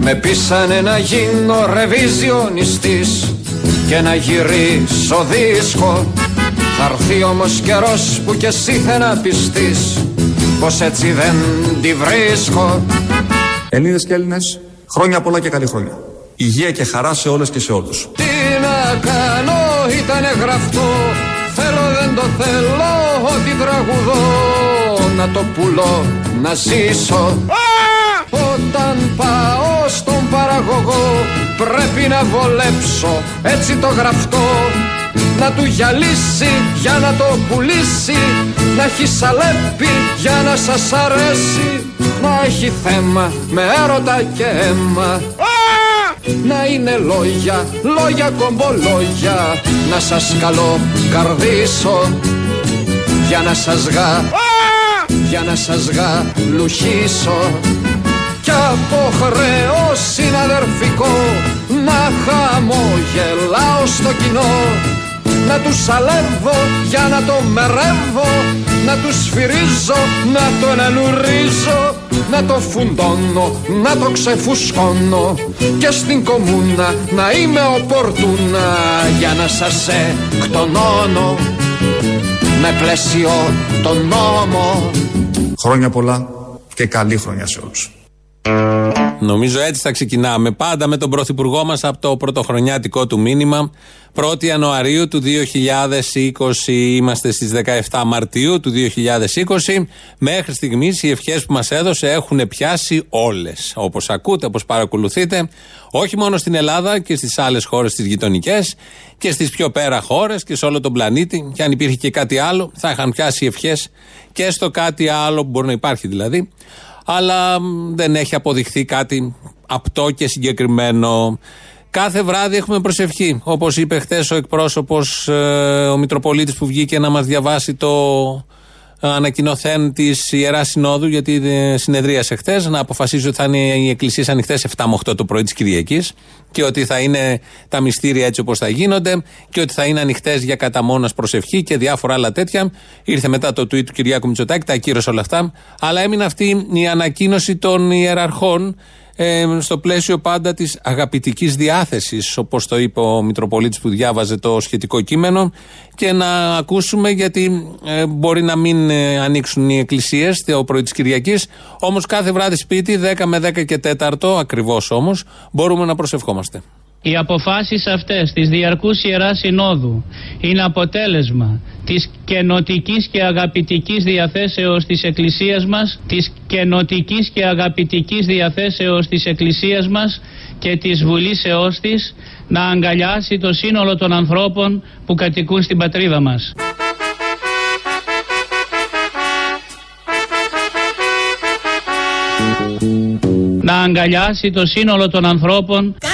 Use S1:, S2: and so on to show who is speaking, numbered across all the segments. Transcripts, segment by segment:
S1: Με πείσανε να γίνω ρεβιζιονιστής και να γυρίσω δίσκο Θα έρθει όμως καιρός που κι εσύ θα να πιστείς πως έτσι δεν τη βρίσκω
S2: Ελληνίδες και Έλληνες, χρόνια πολλά και καλή χρόνια. Υγεία και χαρά σε όλες και σε όλους.
S1: Τι να κάνω ήτανε γραφτό Θέλω δεν το θέλω ότι τραγουδώ Να το πουλώ να ζήσω. Όταν πάω στον παραγωγό Πρέπει να βολέψω έτσι το γραφτό να του γυαλίσει για να το πουλήσει Να έχει σαλέπι για να σας αρέσει. Να έχει θέμα με έρωτα και αίμα να είναι λόγια, λόγια κομπολόγια. Να σας καλώ καρδίσω Για να σας γα, για να σας γα λουχίσω Κι από χρέο συναδερφικό Να χαμογελάω στο κοινό. Να τους σαλεύω για να το μερεύω να τους σφυρίζω, να το αναλουρίζω να το φουντώνω, να το ξεφουσκώνω και στην κομμούνα να είμαι οπορτούνα για να σας εκτονώνω με πλαίσιο τον νόμο
S2: Χρόνια πολλά και καλή χρονιά σε όλους.
S3: Νομίζω έτσι θα ξεκινάμε. Πάντα με τον Πρωθυπουργό μας από το πρωτοχρονιάτικό του μήνυμα. 1η Ιανουαρίου του 2020 είμαστε στις 17 Μαρτίου του 2020. Μέχρι στιγμής οι ευχές που μας έδωσε έχουν πιάσει όλες. Όπως ακούτε, όπως παρακολουθείτε, όχι μόνο στην Ελλάδα και στις άλλες χώρες τις γειτονικές και στις πιο πέρα χώρες και σε όλο τον πλανήτη. Και αν υπήρχε και κάτι άλλο, θα είχαν πιάσει ευχές και στο κάτι άλλο που μπορεί να υπάρχει δηλαδή αλλά δεν έχει αποδειχθεί κάτι απτό και συγκεκριμένο. Κάθε βράδυ έχουμε προσευχή. Όπως είπε χθες ο εκπρόσωπος, ε, ο Μητροπολίτης που βγήκε να μας διαβάσει το ανακοινωθέν της Ιεράς Συνόδου, γιατί συνεδρίασε χθες, να αποφασίζει ότι θα είναι οι εκκλησίες ανοιχτές 7 με 8 το πρωί της Κυριακής και ότι θα είναι τα μυστήρια έτσι όπως θα γίνονται και ότι θα είναι ανοιχτές για κατά μόνα προσευχή και διάφορα άλλα τέτοια. Ήρθε μετά το tweet του Κυριάκου Μητσοτάκη, τα ακύρωσε όλα αυτά. Αλλά έμεινε αυτή η ανακοίνωση των ιεραρχών ε, στο πλαίσιο πάντα της αγαπητικής διάθεσης, όπως το είπε ο Μητροπολίτης που διάβαζε το σχετικό κείμενο, και να ακούσουμε γιατί ε, μπορεί να μην ε, ανοίξουν οι εκκλησίες το πρωί της Κυριακής. Όμως κάθε βράδυ σπίτι, 10 με 10 και 4, ακριβώς όμως, μπορούμε να προσευχόμαστε.
S4: Οι αποφάσεις αυτές της Διαρκούς Ιεράς Συνόδου είναι αποτέλεσμα της καινοτικής και αγαπητικής διαθέσεως της Εκκλησίας μας, της καινοτικής και αγαπητικής διαθέσεως της Εκκλησίας μας και της βουλήσεώς της να αγκαλιάσει το σύνολο των ανθρώπων που κατοικούν στην πατρίδα μας. Να αγκαλιάσει το σύνολο των ανθρώπων
S5: Κάνε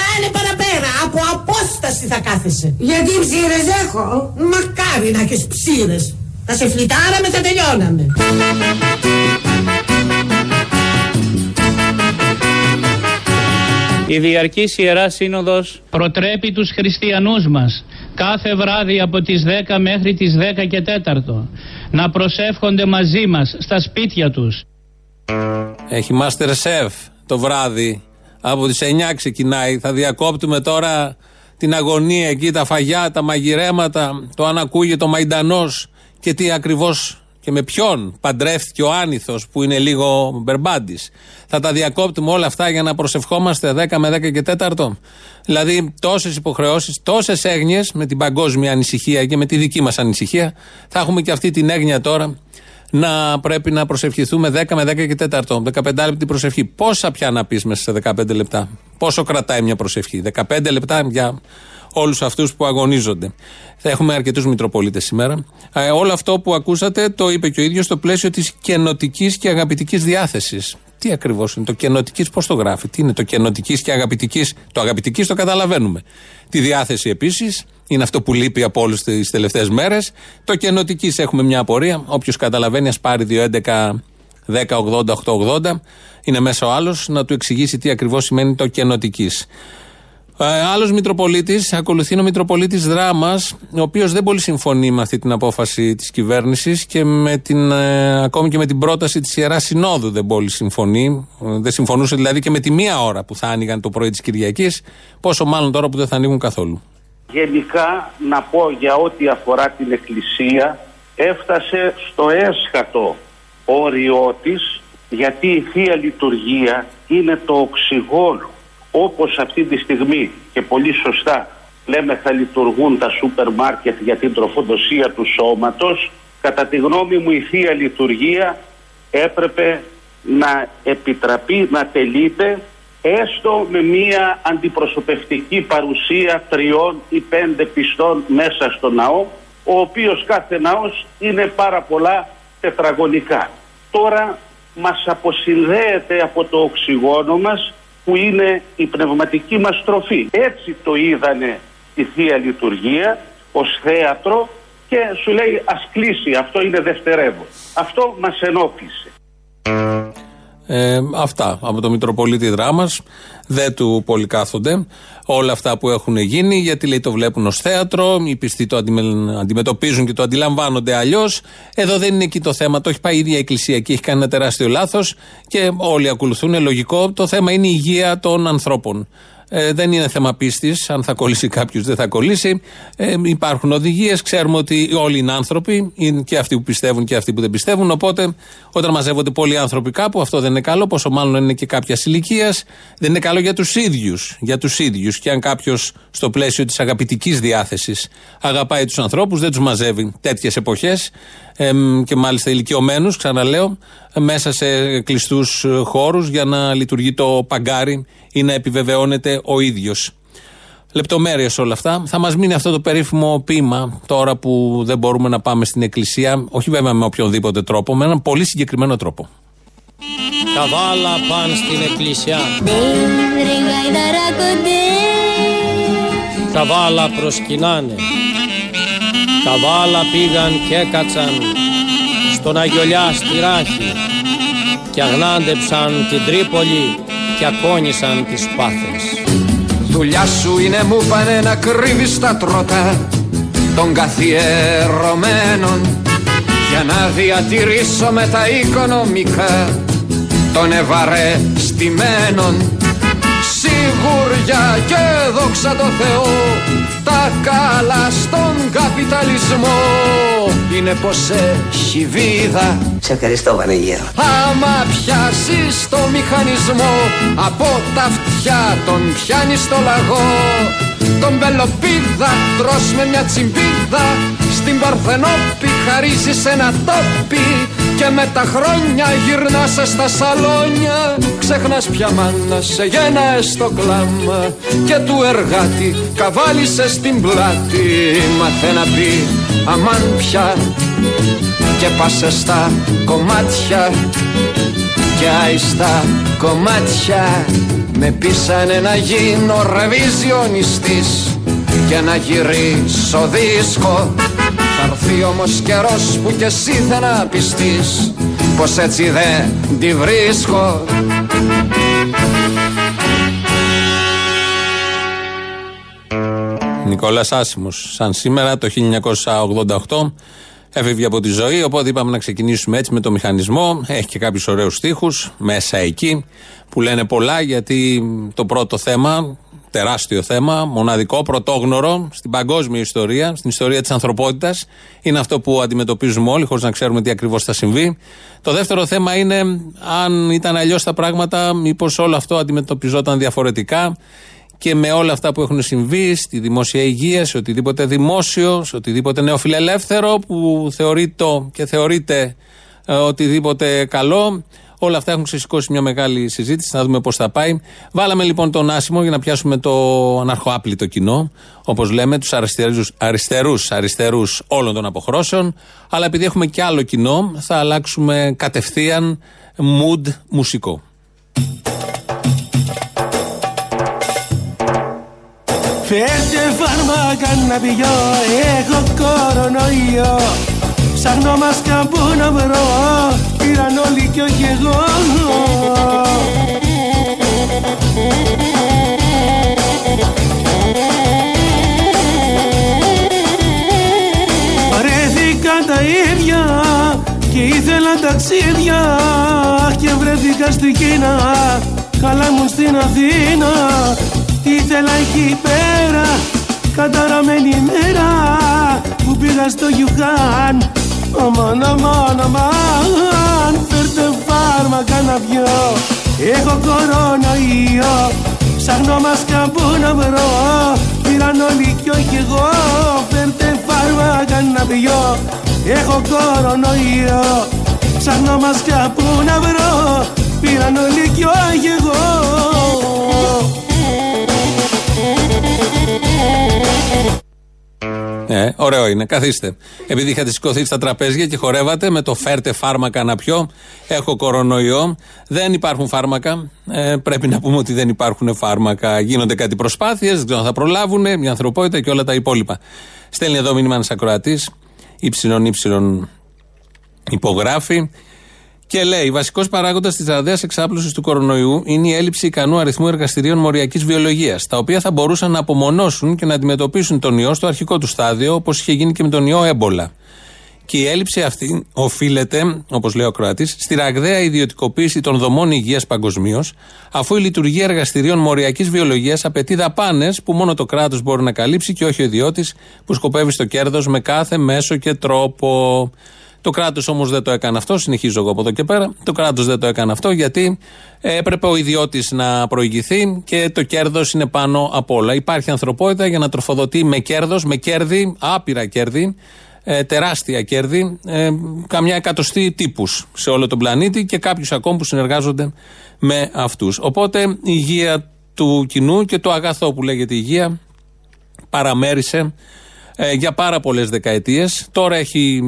S5: παραπέρα, από απόσταση θα κάθεσαι. Γιατί ψήρες έχω. Μακάρι να έχεις ψήρες. Θα σε φλιτάραμε, θα τελειώναμε.
S4: Η Διαρκής Ιερά Σύνοδος προτρέπει τους χριστιανούς μας κάθε βράδυ από τις 10 μέχρι τις 10 και 4 να προσεύχονται μαζί μας στα σπίτια τους.
S3: Έχει Master Chef το βράδυ. Από τις 9 ξεκινάει. Θα διακόπτουμε τώρα την αγωνία εκεί, τα φαγιά, τα μαγειρέματα, το αν ακούγεται ο Μαϊντανός και τι ακριβώς και με ποιον παντρεύτηκε ο άνηθος που είναι λίγο μπερμπάντης. Θα τα διακόπτουμε όλα αυτά για να προσευχόμαστε 10 με 10 και 4. Δηλαδή, τόσες υποχρεώσεις, τόσες έγνοιες με την παγκόσμια ανησυχία και με τη δική μας ανησυχία. Θα έχουμε και αυτή την έγνοια τώρα να πρέπει να προσευχηθούμε 10 με 10 και 4. 15 λεπτή προσευχή. Πόσα πια να πεις μέσα σε 15 λεπτά; Πόσο κρατάει μια προσευχή; 15 λεπτά για όλους αυτούς που αγωνίζονται. Θα έχουμε αρκετούς Μητροπολίτες σήμερα. Ε, όλο αυτό που ακούσατε το είπε και ο ίδιος στο πλαίσιο της καινοτική και αγαπητικής διάθεσης. Τι ακριβώς είναι το καινοτική, πώς το γράφει, τι είναι το καινοτική και αγαπητικής; Το αγαπητικής το καταλαβαίνουμε. Τη διάθεση επίσης είναι αυτό που λείπει από όλε τις τελευταίες μέρες. Το καινοτική έχουμε μια απορία. Όποιος καταλαβαίνει, ας πάρει 211 1080 880. Είναι μέσα ο άλλος να του εξηγήσει τι ακριβώς σημαίνει το καινοτική. Άλλος Μητροπολίτης, ακολουθεί ο Μητροπολίτης Δράμας, ο οποίος δεν πολύ συμφωνεί με αυτή την απόφαση της κυβέρνησης και με την, ε, ακόμη και με την πρόταση της Ιεράς Συνόδου δεν πολύ συμφωνεί. Δεν συμφωνούσε δηλαδή και με τη μία ώρα που θα άνοιγαν το πρωί της Κυριακής, πόσο μάλλον τώρα που δεν θα ανοίγουν καθόλου.
S6: Γενικά να πω για ό,τι αφορά την Εκκλησία έφτασε στο έσχατο όριό της γιατί η Θεία Λειτουργία είναι το οξυγόνο όπως αυτή τη στιγμή και πολύ σωστά λέμε θα λειτουργούν τα σούπερ μάρκετ για την τροφοδοσία του σώματος κατά τη γνώμη μου η Θεία Λειτουργία έπρεπε να επιτραπεί να τελείται έστω με μία αντιπροσωπευτική παρουσία τριών ή πέντε πιστών μέσα στο ναό ο οποίος κάθε ναός είναι πάρα πολλά τετραγωνικά. Τώρα μας αποσυνδέεται από το οξυγόνο μας που είναι η πνευματική μας τροφή. Έτσι το είδανε τη Θεία Λειτουργία ως θέατρο και σου λέει ας κλείσει, αυτό είναι δευτερεύον. Αυτό μας ενόχλησε.
S3: Ε, αυτά από το Μητροπολίτη Δράμας δεν του πολυκάθονται όλα αυτά που έχουν γίνει, γιατί λέει το βλέπουν ως θέατρο, οι πιστοί το αντιμετωπίζουν και το αντιλαμβάνονται αλλιώς. Εδώ δεν είναι εκεί το θέμα. Το έχει πάει η ίδια η Εκκλησία και έχει κάνει ένα τεράστιο λάθος και όλοι ακολουθούν. Λογικό. Το θέμα είναι η υγεία των ανθρώπων. Ε, δεν είναι θέμα πίστης. Αν θα κολλήσει κάποιος, δεν θα κολλήσει. Ε, υπάρχουν οδηγίες. Ξέρουμε ότι όλοι είναι άνθρωποι. Είναι και αυτοί που πιστεύουν και αυτοί που δεν πιστεύουν. Οπότε, όταν μαζεύονται πολλοί άνθρωποι κάπου, αυτό δεν είναι καλό. Πόσο μάλλον είναι και κάποια ηλικίας. Δεν είναι καλό για τους ίδιους. Για τους ίδιους. Και αν κάποιος στο πλαίσιο της αγαπητικής διάθεσης αγαπάει τους ανθρώπους, δεν τους μαζεύει τέτοιες εποχές. Ε, και μάλιστα ηλικιωμένους, ξαναλέω, μέσα σε κλειστούς χώρους για να λειτουργεί το παγκάρι ή να επιβεβαιώνεται ο ίδιος. Λεπτομέρειες όλα αυτά. Θα μας μείνει αυτό το περίφημο ποίημα τώρα που δεν μπορούμε να πάμε στην εκκλησία, όχι βέβαια με οποιονδήποτε τρόπο, με έναν πολύ συγκεκριμένο τρόπο.
S7: Καβάλα πάνε στην εκκλησιά. Καβάλα προσκυνάνε. Καβάλα πήγαν και έκατσαν στον Αγιολιά στη Ράχη και αγνάντεψαν την Τρίπολη και ακόνησαν τις πάθες.
S1: Δουλειά σου είναι μου πάνε να κρύβεις τα τρότα των καθιερωμένων για να διατηρήσω με τα οικονομικά των ευαρεστημένων σιγουριά και δόξα τω Θεώ τα καλά στον καπιταλισμό. Είναι πως έχει βίδα.
S8: Σε ευχαριστώ Βανεγέρο
S1: Άμα πιάσεις το μηχανισμό από τα αυτιά τον πιάνει στο λαγό. Τον πελοπίδα τρως με μια τσιμπίδα στην Παρθενόπη χαρίζεις ένα τόπι και με τα χρόνια γυρνάς στα σαλόνια Ξεχνάς πια μάνα σε γένα στο κλάμα Και του εργάτη καβάλισε στην πλάτη. Μάθε να πει αμάν πια Και πάσε στα κομμάτια Και άιστα κομμάτια. Με πείσανε να γίνω ρεβιζιονιστής Και να γυρίσω δίσκο θα έρθει όμως καιρός που κι εσύ θα να πιστείς Πως έτσι δεν τη βρίσκω
S3: Νικόλας Άσιμος Σαν σήμερα το 1988 Έφευγε από τη ζωή, οπότε είπαμε να ξεκινήσουμε έτσι με το μηχανισμό. Έχει και κάποιους ωραίους στίχους μέσα εκεί που λένε πολλά γιατί το πρώτο θέμα τεράστιο θέμα, μοναδικό, πρωτόγνωρο στην παγκόσμια ιστορία, στην ιστορία της ανθρωπότητας. Είναι αυτό που αντιμετωπίζουμε όλοι, χωρίς να ξέρουμε τι ακριβώς θα συμβεί. Το δεύτερο θέμα είναι αν ήταν αλλιώς τα πράγματα, μήπως όλο αυτό αντιμετωπιζόταν διαφορετικά και με όλα αυτά που έχουν συμβεί στη δημόσια υγεία, σε οτιδήποτε δημόσιο, σε οτιδήποτε νεοφιλελεύθερο που θεωρείται και θεωρείται ε, οτιδήποτε καλό. Όλα αυτά έχουν ξεσηκώσει μια μεγάλη συζήτηση. Να δούμε πώς θα πάει. Βάλαμε λοιπόν τον Άσημο για να πιάσουμε το αναρχοάπλητο κοινό. Όπως λέμε, τους αριστερούς αριστερούς όλων των αποχρώσεων. Αλλά επειδή έχουμε και άλλο κοινό, θα αλλάξουμε κατευθείαν mood μουσικό.
S9: Φέρτε φάρμακα να πηγώ, έχω κορονοϊό Ψάχνω μάσκα που να βρω πήραν όλοι κι όχι εγώ. Τα ίδια και ήθελα ταξίδια και βρέθηκα στην Κίνα. Καλά χαλάμουν στην Αθήνα ήθελα εκεί πέρα. Καταραμένη μέρα που πήγα στο Γιουχάν. Αμάν, αμάν, αμάν Φέρτε φάρμακα να πιω. Έχω κορονοϊό Ψάχνω μάσκα που να βρω. Πήραν όλοι κι όχι εγώ Φέρτε φάρμακα να πιω. Έχω κορονοϊό Ψάχνω μάσκα που να βρω. Πήραν όλοι κι όχι εγώ
S3: Ε, ωραίο είναι. Καθίστε. Επειδή είχατε σηκωθεί στα τραπέζια και χορεύατε με το φέρτε φάρμακα να πιω. Έχω κορονοϊό. Δεν υπάρχουν φάρμακα. Ε, πρέπει να πούμε ότι δεν υπάρχουν φάρμακα. Γίνονται κάτι προσπάθειες, δεν ξέρω αν θα προλάβουν, μια ανθρωπότητα και όλα τα υπόλοιπα. Στέλνει εδώ μήνυμα ένας ακροατής, ύψιλον ύψιλον υπογράφει. Και λέει: Βασικός παράγοντας της ραδέα εξάπλωσης του κορονοϊού είναι η έλλειψη ικανού αριθμού εργαστηρίων μοριακής βιολογίας, τα οποία θα μπορούσαν να απομονώσουν και να αντιμετωπίσουν τον ιό στο αρχικό του στάδιο, όπως είχε γίνει και με τον ιό έμπολα. Και η έλλειψη αυτή οφείλεται, όπως λέει ο Κροατής, στη ραγδαία ιδιωτικοποίηση των δομών υγείας παγκοσμίως, αφού η λειτουργία εργαστηρίων μοριακής βιολογίας απαιτεί δαπάνες που μόνο το κράτος μπορεί να καλύψει και όχι ο ιδιώτης που σκοπεύει στο κέρδος με κάθε μέσο και τρόπο. Το κράτος όμως δεν το έκανε αυτό. Συνεχίζω εγώ από εδώ και πέρα. Το κράτος δεν το έκανε αυτό γιατί έπρεπε ο ιδιώτης να προηγηθεί και το κέρδος είναι πάνω απ' όλα. Υπάρχει ανθρωπότητα για να τροφοδοτεί με κέρδος, με κέρδη, άπειρα κέρδη, ε, τεράστια κέρδη, ε, καμιά εκατοστή τύπους σε όλο τον πλανήτη και κάποιους ακόμη που συνεργάζονται με αυτούς. Οπότε η υγεία του κοινού και το αγαθό που λέγεται υγεία παραμέρισε ε, για πάρα πολλές δεκαετίες. Τώρα έχει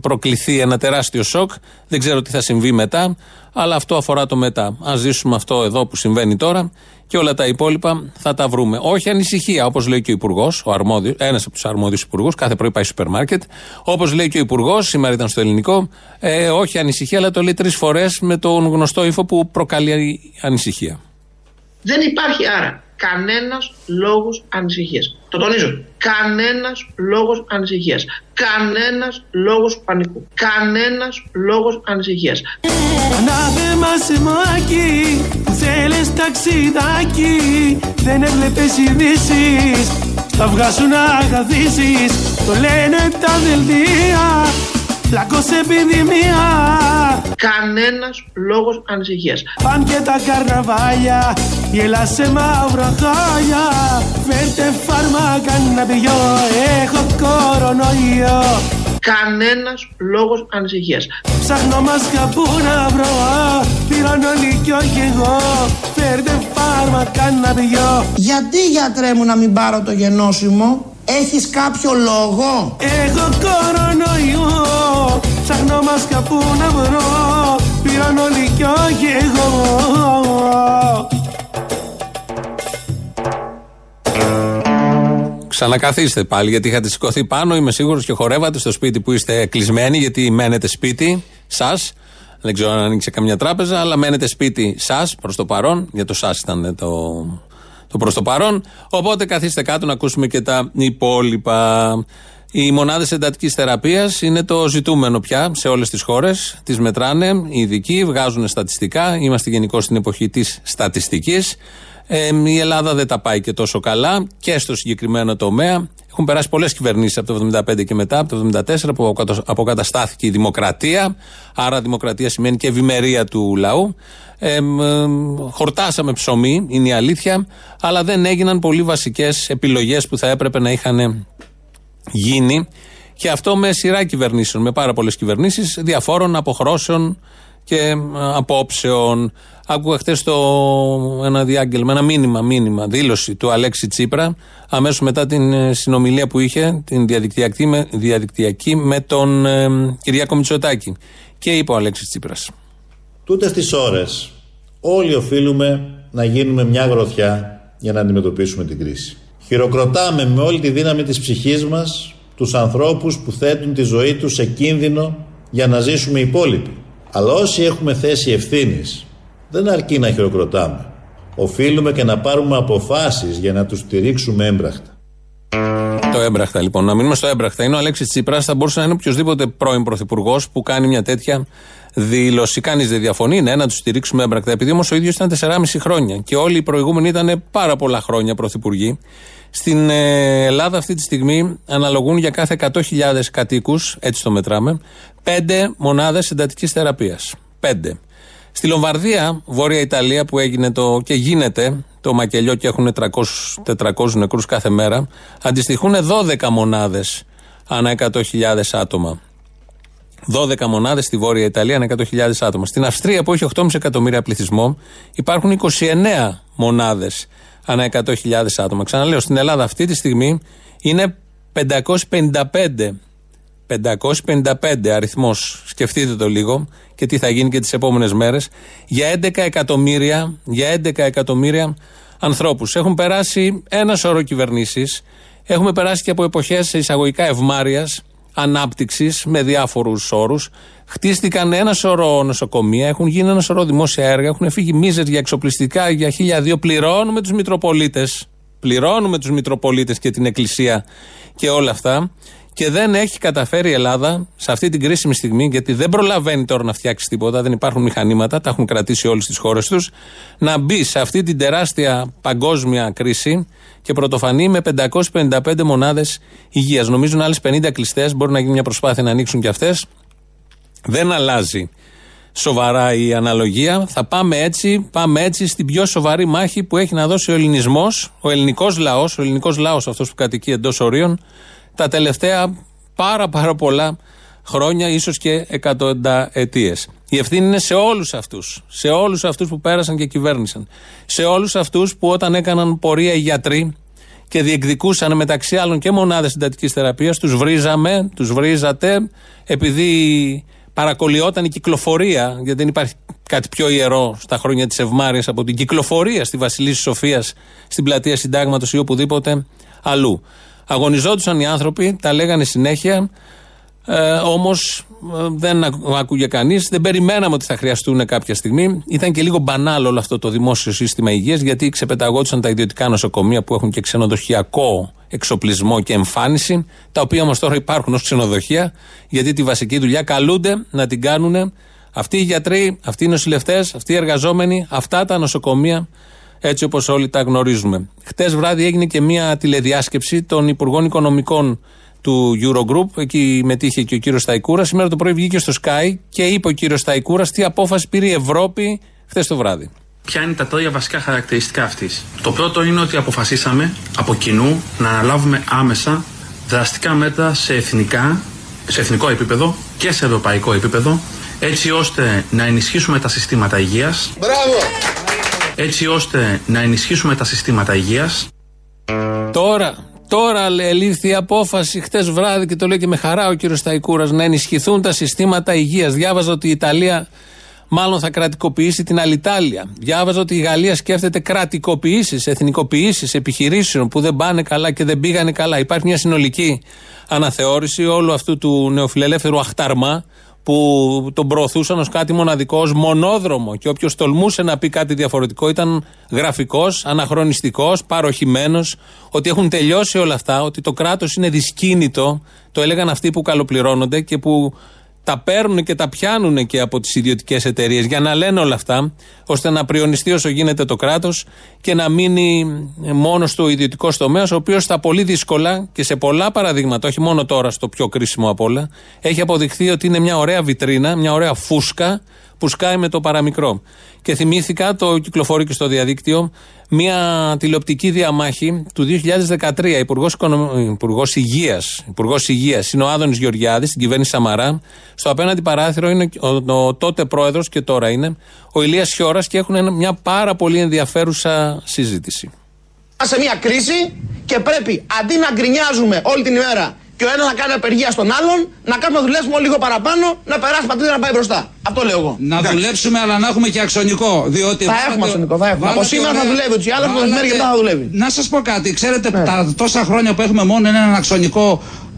S3: προκληθεί ένα τεράστιο σοκ. Δεν ξέρω τι θα συμβεί μετά, αλλά αυτό αφορά το μετά. Α ζήσουμε αυτό εδώ που συμβαίνει τώρα και όλα τα υπόλοιπα θα τα βρούμε. Όχι ανησυχία, όπως λέει και ο Υπουργός, ένας από τους αρμόδιους υπουργούς, κάθε πρωί πάει στο σούπερ μάρκετ. Όπως λέει και ο Υπουργός, σήμερα ήταν στο ελληνικό, ε, όχι ανησυχία, αλλά το λέει τρεις φορές με τον γνωστό ύφο που προκαλεί ανησυχία.
S8: Δεν υπάρχει άρα κανένας λόγος ανησυχίας. Το τονίζω. Κανένας λόγος ανησυχίας. Κανένας λόγος πανικού. Κανένας λόγος ανησυχίας.
S9: Ανάθεμα σε μάκι που θέλεις ταξιδάκι Δεν έβλεπες ειδήσεις Θα βγάσουν να καθίσεις Το λένε τα δελτία Πλακός επιδημία.
S8: Κανένας λόγος ανησυχίας.
S9: Παν και τα καρναβάλια Γελά σε μαύρα χάλια. Φέρτε φάρμακα να πιω Έχω κορονοϊό.
S8: Κανένας λόγος ανησυχίας.
S9: Ψάχνω μάσκα που να βρω Πήραν όλοι κι όχι εγώ. Φέρτε φάρμακα να πιω
S5: Γιατί γιατρέ μου να μην πάρω το γενώσιμο; Έχεις κάποιο λόγο;
S9: Έχω κορονοϊό Ψάχνω μάσκα που να βρω Πήραν όλοι κι όχι εγώ
S3: Ξανακαθίστε πάλι γιατί είχατε σηκωθεί πάνω. Είμαι σίγουρος και χορεύατε στο σπίτι που είστε κλεισμένοι γιατί μένετε σπίτι σας. Δεν ξέρω αν ανοίξει καμιά τράπεζα, αλλά μένετε σπίτι σας προς το παρόν. Για το σας ήταν το, το προς το παρόν. Οπότε καθίστε κάτω να ακούσουμε και τα υπόλοιπα. Οι μονάδες εντατικής θεραπείας είναι το ζητούμενο πια σε όλες τις χώρες. Τις μετράνε οι ειδικοί, βγάζουν στατιστικά. Είμαστε γενικώ στην εποχή της στατιστικής. Ε, η Ελλάδα δεν τα πάει και τόσο καλά και στο συγκεκριμένο τομέα. Έχουν περάσει πολλές κυβερνήσεις από το 1975 και μετά, από το 1974 που αποκαταστάθηκε η δημοκρατία. Άρα, δημοκρατία σημαίνει και ευημερία του λαού. Ε, χορτάσαμε ψωμί, είναι η αλήθεια, αλλά δεν έγιναν πολύ βασικές επιλογές που θα έπρεπε να είχαν γίνει. Και αυτό με σειρά κυβερνήσεων, με πάρα πολλές κυβερνήσεις, διαφόρων αποχρώσεων και απόψεων. Άκουγα χθες ένα διάγγελμα, ένα μήνυμα, μήνυμα, δήλωση του Αλέξη Τσίπρα, αμέσως μετά την ε, συνομιλία που είχε, την διαδικτυακή με, διαδικτυακή, με τον ε, Κυριάκο Μητσοτάκη. Και είπε ο Αλέξης Τσίπρας.
S10: Τούτε τις ώρες όλοι οφείλουμε να γίνουμε μια γροθιά για να αντιμετωπίσουμε την κρίση. Χειροκροτάμε με όλη τη δύναμη της ψυχής μας τους ανθρώπους που θέτουν τη ζωή τους σε κίνδυνο για να ζήσουμε υπόλοιποι. Αλλά όσοι έχουμε θέση ευθύνης, δεν αρκεί να χειροκροτάμε. Οφείλουμε και να πάρουμε αποφάσεις για να τους στηρίξουμε έμπραχτα.
S3: Στο έμπραχτα λοιπόν. Να μείνουμε στο έμπραχτα. Είναι ο Αλέξης Τσίπρας. Θα μπορούσε να είναι οποιοδήποτε πρώην πρωθυπουργός που κάνει μια τέτοια δήλωση. Κανείς δεν διαφωνεί. Ναι, να τους στηρίξουμε έμπρακτα. Επειδή όμως ο ίδιος ήταν 4,5 χρόνια και όλοι οι προηγούμενοι ήταν πάρα πολλά χρόνια πρωθυπουργοί. Στην ε, Ελλάδα αυτή τη στιγμή αναλογούν για κάθε 100.000 κατοίκους, έτσι το μετράμε, 5 μονάδες εντατικής θεραπείας. 5. Στη Λομβαρδία, Βόρεια Ιταλία, που έγινε το, και γίνεται το μακελιό και έχουν 300, 400 νεκρούς κάθε μέρα, αντιστοιχούν 12 μονάδες ανά 100.000 άτομα. 12 μονάδες στη Βόρεια Ιταλία ανά 100.000 άτομα. Στην Αυστρία που έχει 8,5 εκατομμύρια πληθυσμό υπάρχουν 29 μονάδες ανά 100.000 άτομα. Ξαναλέω, στην Ελλάδα αυτή τη στιγμή είναι 555 555 αριθμός, σκεφτείτε το λίγο και τι θα γίνει και τις επόμενες μέρες, για 11 εκατομμύρια, για 11 εκατομμύρια ανθρώπους. Έχουν περάσει ένα σωρό κυβερνήσεις, έχουμε περάσει και από εποχές εισαγωγικά ευμάρεια, ανάπτυξης με διάφορους όρους. Χτίστηκαν ένα σωρό νοσοκομεία, έχουν γίνει ένα σωρό δημόσια έργα, έχουν φύγει μίζες για εξοπλιστικά, για χίλια δύο. Πληρώνουμε τους Μητροπολίτες. Πληρώνουμε τους Μητροπολίτες και την Εκκλησία και όλα αυτά. Και δεν έχει καταφέρει η Ελλάδα σε αυτή την κρίσιμη στιγμή, γιατί δεν προλαβαίνει τώρα να φτιάξει τίποτα, δεν υπάρχουν μηχανήματα, τα έχουν κρατήσει όλες τις χώρες τους, να μπει σε αυτή την τεράστια παγκόσμια κρίση και πρωτοφανεί με 555 μονάδες υγείας. Νομίζουν άλλες 50 κλειστές, μπορεί να γίνει μια προσπάθεια να ανοίξουν και αυτές. Δεν αλλάζει σοβαρά η αναλογία. Θα πάμε έτσι, πάμε έτσι στην πιο σοβαρή μάχη που έχει να δώσει ο ελληνισμός, ο ελληνικός λαός, ο ελληνικός λαός αυτός που κατοικεί εντός ορίων, τα τελευταία πάρα πάρα πολλά χρόνια, ίσως και εκατονταετίε. Η ευθύνη είναι σε όλους αυτούς. Σε όλους αυτούς που πέρασαν και κυβέρνησαν. Σε όλους αυτούς που όταν έκαναν πορεία οι γιατροί και διεκδικούσαν μεταξύ άλλων και μονάδες συντατικής θεραπείας, τους βρίζαμε, τους βρίζατε, επειδή παρακολιόταν η κυκλοφορία, γιατί δεν υπάρχει κάτι πιο ιερό στα χρόνια της Ευμάρεια από την κυκλοφορία στη Βασιλίση Σοφίας, στην πλατεία Συντάγματος ή οπουδήποτε αλλού. Αγωνιζόντουσαν οι άνθρωποι, τα λέγανε συνέχεια, ε, Όμως ε, δεν άκουγε κανείς. Δεν περιμέναμε ότι θα χρειαστούν κάποια στιγμή. Ήταν και λίγο μπανάλ όλο αυτό το δημόσιο σύστημα υγείας, γιατί ξεπεταγόντουσαν τα ιδιωτικά νοσοκομεία που έχουν και ξενοδοχειακό εξοπλισμό και εμφάνιση, τα οποία όμως τώρα υπάρχουν ως ξενοδοχεία, γιατί τη βασική δουλειά καλούνται να την κάνουν αυτοί οι γιατροί, αυτοί οι νοσηλευτές, αυτοί οι εργαζόμενοι, αυτά τα νοσοκομεία έτσι όπως όλοι τα γνωρίζουμε. Χτες βράδυ έγινε και μια τηλεδιάσκεψη των Υπουργών Οικονομικών του Eurogroup. Εκεί μετήχε και ο κύριος Σταϊκούρα. Σήμερα το πρωί βγήκε στο Sky και είπε ο κύριος Σταϊκούρα τι απόφαση πήρε η Ευρώπη χθες το βράδυ.
S11: Ποια είναι τα τρία βασικά χαρακτηριστικά αυτής; Το πρώτο είναι ότι αποφασίσαμε από κοινού να αναλάβουμε άμεσα δραστικά μέτρα σε, εθνικά, σε εθνικό επίπεδο και σε ευρωπαϊκό επίπεδο έτσι ώστε να ενισχύσουμε τα συστήματα υγείας. Μπράβο! Έτσι ώστε να ενισχύσουμε τα συστήματα υγείας.
S3: Τώρα, τώρα ελήφθη η απόφαση χτες βράδυ και το λέει και με χαρά ο κύριος Σταϊκούρας να ενισχυθούν τα συστήματα υγείας. Διάβαζα ότι η Ιταλία μάλλον θα κρατικοποιήσει την Αλιτάλια. Διάβαζα ότι η Γαλλία σκέφτεται κρατικοποιήσεις, εθνικοποιήσεις επιχειρήσεων που δεν πάνε καλά και δεν πήγανε καλά. Υπάρχει μια συνολική αναθεώρηση όλου αυτού του νεοφιλελεύθερου αχταρμά που τον προωθούσαν ως κάτι μοναδικό, ως μονόδρομο. Και όποιος τολμούσε να πει κάτι διαφορετικό ήταν γραφικός, αναχρονιστικός, παροχημένος, ότι έχουν τελειώσει όλα αυτά, ότι το κράτος είναι δυσκίνητο. Το έλεγαν αυτοί που καλοπληρώνονται και που τα παίρνουν και τα πιάνουν και από τις ιδιωτικές εταιρείες για να λένε όλα αυτά, ώστε να πριονιστεί όσο γίνεται το κράτος και να μείνει μόνο στο ιδιωτικό τομέα, ο οποίος στα πολύ δύσκολα και σε πολλά παραδείγματα, όχι μόνο τώρα στο πιο κρίσιμο απ' όλα, έχει αποδειχθεί ότι είναι μια ωραία βιτρίνα, μια ωραία φούσκα που σκάει με το παραμικρό. Και θυμήθηκα, το κυκλοφορεί και στο διαδίκτυο, μια τηλεοπτική διαμάχη του 2013. Υπουργός Υπουργός Υγείας Υπουργός Υγείας, είναι ο Άδωνης Γεωργιάδης, στην κυβέρνηση Σαμαρά. Στο απέναντι παράθυρο είναι ο, ο, τότε πρόεδρος και τώρα είναι ο Ηλίας Χιώρα και έχουν μια πάρα πολύ ενδιαφέρουσα συζήτηση.
S12: Σε μια κρίση και πρέπει αντί να γκρινιάζουμε όλη την ημέρα και ο ένας να κάνει απεργία στον άλλον, να κάνουμε να δουλέψουμε λίγο παραπάνω, να περάσει πατρίδα να πάει μπροστά. Αυτό λέω εγώ.
S13: Να δουλέψουμε, αλλά να έχουμε και αξονικό. Διότι
S12: Θα
S13: βάλατε-
S12: έχουμε αξονικό, θα έχουμε. Από
S13: βάλατε
S12: σήμερα θα
S13: ωραία-
S12: δουλεύει, ούτως ή άλλως, από το μεσημέρι και
S13: βάλατε-
S12: μετά θα δουλεύει.
S13: Να σας πω κάτι. Ξέρετε, τα τόσα χρόνια που έχουμε μόνο έναν αξονικό,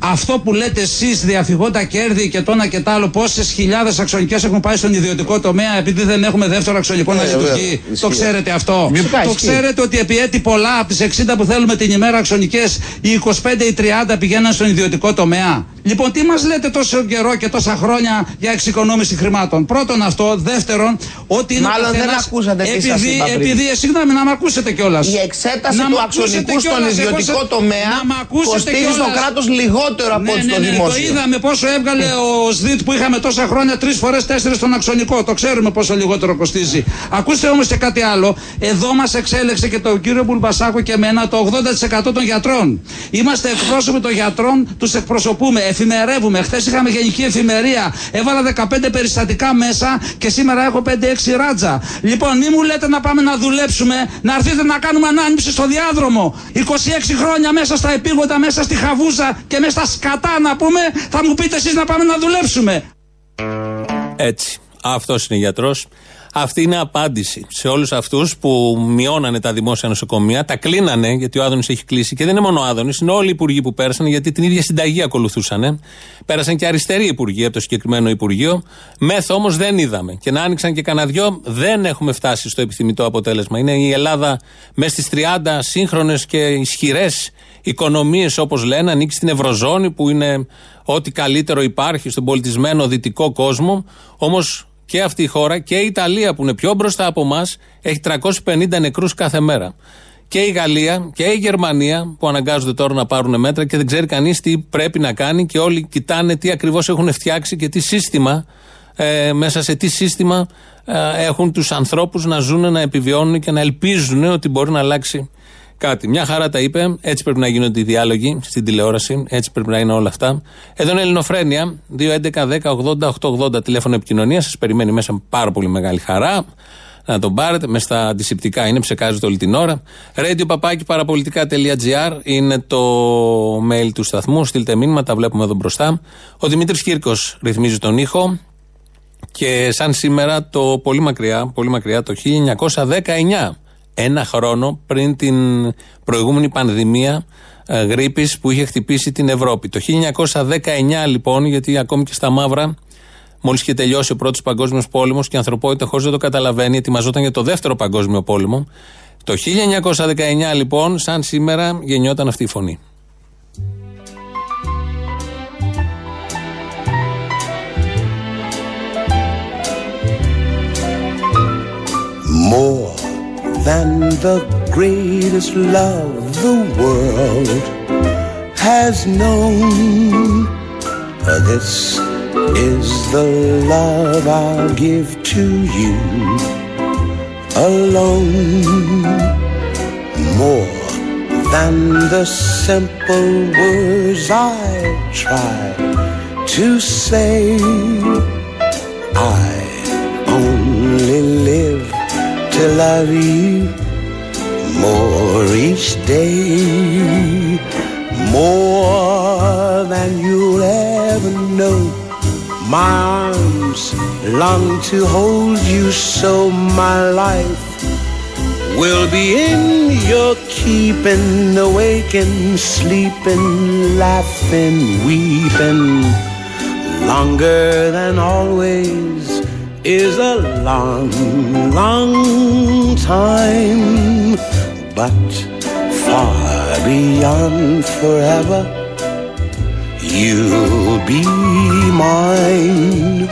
S13: αυτό που λέτε εσείς διαφυγόντα κέρδη και το ένα και το άλλο, πόσες χιλιάδες αξονικέ έχουν πάει στον ιδιωτικό τομέα επειδή δεν έχουμε δεύτερο αξονικό να
S12: Ε, βέβαια,
S13: λειτουργεί.
S12: ισχύει.
S13: Το ξέρετε αυτό.
S12: Φυσικά,
S13: Το
S12: ισχύει.
S13: ξέρετε ότι επί έτη πολλά από τις 60 που θέλουμε την ημέρα αξονικέ, οι 25 ή 30 πηγαίναν στον ιδιωτικό τομέα. Λοιπόν, τι μας λέτε τόσο καιρό και τόσα χρόνια για εξοικονόμηση χρημάτων; Πρώτον αυτό. Δεύτερον, ότι είναι ο
S12: Μάλλον δεν
S13: καθένας-
S12: ακούσατε τι σας
S13: επειδή,
S12: είπα πριν.
S13: επειδή, ε, συγγνώμη, να με ακούσετε κιόλας.
S12: Η εξέταση του αξονικού στον ιδιωτικό τομέα κοστίζει στο κράτος λιγότερο από ό,τι
S13: ναι,
S12: στο
S13: ναι, ναι, το
S12: δημόσιο.
S13: είδαμε πόσο έβγαλε ο ΣΔΙΤ που είχαμε τόσα χρόνια, τρεις φορές τέσσερις στον αξονικό. Το ξέρουμε πόσο λιγότερο κοστίζει. Ακούστε όμως και κάτι άλλο. Εδώ μας εξέλεξε και τον κύριο Μπουλμπασάκο και εμένα το 80% των γιατρών. Είμαστε εκπρόσωποι των γιατρών, τους εκπροσωπούμε, εφημερεύουμε. Χθες είχαμε γενική εφημερία. Έβαλα 15 περιστατικά μέσα και σήμερα έχω 5-6 ράτζα. Λοιπόν, μη μου λέτε να πάμε να δουλέψουμε, να έρθετε να κάνουμε ανάνυψη στο διάδρομο. 26 χρόνια μέσα στα επίγοντα, μέσα στη χαβούζα και μέσα στα σκατά να πούμε, θα μου πείτε εσείς να πάμε να δουλέψουμε.
S3: Έτσι. Αυτός είναι γιατρός. Αυτή είναι απάντηση σε όλους αυτούς που μειώνανε τα δημόσια νοσοκομεία, τα κλείνανε γιατί ο Άδωνης έχει κλείσει. Και δεν είναι μόνο ο Άδωνης, είναι όλοι οι υπουργοί που πέρασαν γιατί την ίδια συνταγή ακολουθούσαν. Πέρασαν και αριστεροί υπουργοί από το συγκεκριμένο Υπουργείο. Μεθ όμως δεν είδαμε. Και να άνοιξαν και κανένα δυο, δεν έχουμε φτάσει στο επιθυμητό αποτέλεσμα. Είναι η Ελλάδα μέσα στις 30 σύγχρονες και ισχυρές οικονομίες, όπως λένε, ανήκει στην Ευρωζώνη που είναι ό,τι καλύτερο υπάρχει στον πολιτισμένο δυτικό κόσμο. Όμως και αυτή η χώρα και η Ιταλία που είναι πιο μπροστά από εμά έχει 350 νεκρούς κάθε μέρα. Και η Γαλλία και η Γερμανία που αναγκάζονται τώρα να πάρουν μέτρα και δεν ξέρει κανείς τι πρέπει να κάνει και όλοι κοιτάνε τι ακριβώς έχουν φτιάξει και τι σύστημα, ε, μέσα σε τι σύστημα ε, έχουν τους ανθρώπους να ζουν, να επιβιώνουν και να ελπίζουν ότι μπορεί να αλλάξει κάτι. Μια χαρά τα είπε. Έτσι πρέπει να γίνονται οι διάλογοι στην τηλεόραση. Έτσι πρέπει να είναι όλα αυτά. Εδώ είναι Ελληνοφρένια. 2.11.10.80.880 τηλέφωνο επικοινωνίας. Σας περιμένει μέσα με πάρα πολύ μεγάλη χαρά. Να τον πάρετε. Μες στα αντισηπτικά είναι, ψεκάζεται όλη την ώρα. Radio παπάκι παραπολιτικά.gr είναι το mail του σταθμού. Στείλτε μήνυμα, τα βλέπουμε εδώ μπροστά. Ο Δημήτρης Κύρκος ρυθμίζει τον ήχο. Και σαν σήμερα το πολύ μακριά, πολύ μακριά το 1919 ένα χρόνο πριν την προηγούμενη πανδημία ε, γρήπης που είχε χτυπήσει την Ευρώπη. Το 1919 λοιπόν, γιατί ακόμη και στα μαύρα, μόλις είχε τελειώσει ο πρώτος παγκόσμιος πόλεμος και η ανθρωπότητα χωρίς να το καταλαβαίνει, ετοιμαζόταν για το δεύτερο παγκόσμιο πόλεμο. Το 1919 λοιπόν, σαν σήμερα, γεννιόταν αυτή η φωνή.
S14: more than the greatest love the world has known. This is the love I'll give to you alone. More than the simple words I try to say. I to love you more each day, more than you'll ever know. My arms long to hold you, so my life will be in your keeping, awaking, sleeping, laughing, weeping. Longer than always is a long, long time, but far beyond forever, you'll be mine.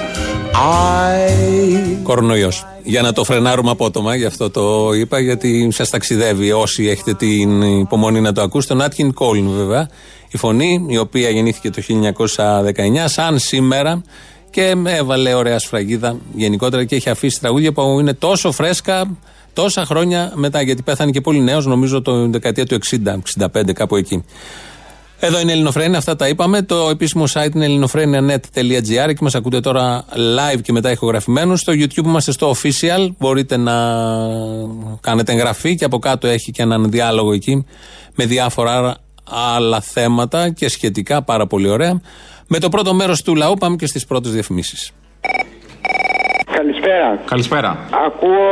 S14: I
S3: Κορονοϊός. Για να το φρενάρουμε απότομα, γι' αυτό το είπα, γιατί σας ταξιδεύει όσοι έχετε την υπομονή να το ακούσετε. Τον Άτκιν Κόλν, βέβαια. Η φωνή, η οποία γεννήθηκε το 1919, σαν σήμερα και έβαλε ωραία σφραγίδα γενικότερα και έχει αφήσει τραγούδια που είναι τόσο φρέσκα τόσα χρόνια μετά. Γιατί πέθανε και πολύ νέος, νομίζω το δεκαετία του 60, 65, κάπου εκεί. Εδώ είναι η Ελληνοφρένια, αυτά τα είπαμε. Το επίσημο site είναι ελληνοφρένια.net.gr και μας ακούτε τώρα live και μετά ηχογραφημένους. Στο YouTube είμαστε στο official. Μπορείτε να κάνετε εγγραφή και από κάτω έχει και έναν διάλογο εκεί με διάφορα άλλα θέματα και σχετικά πάρα πολύ ωραία. Με το πρώτο μέρος του λαού πάμε και στις πρώτες διαφημίσεις.
S15: Καλησπέρα.
S16: Καλησπέρα.
S15: Ακούω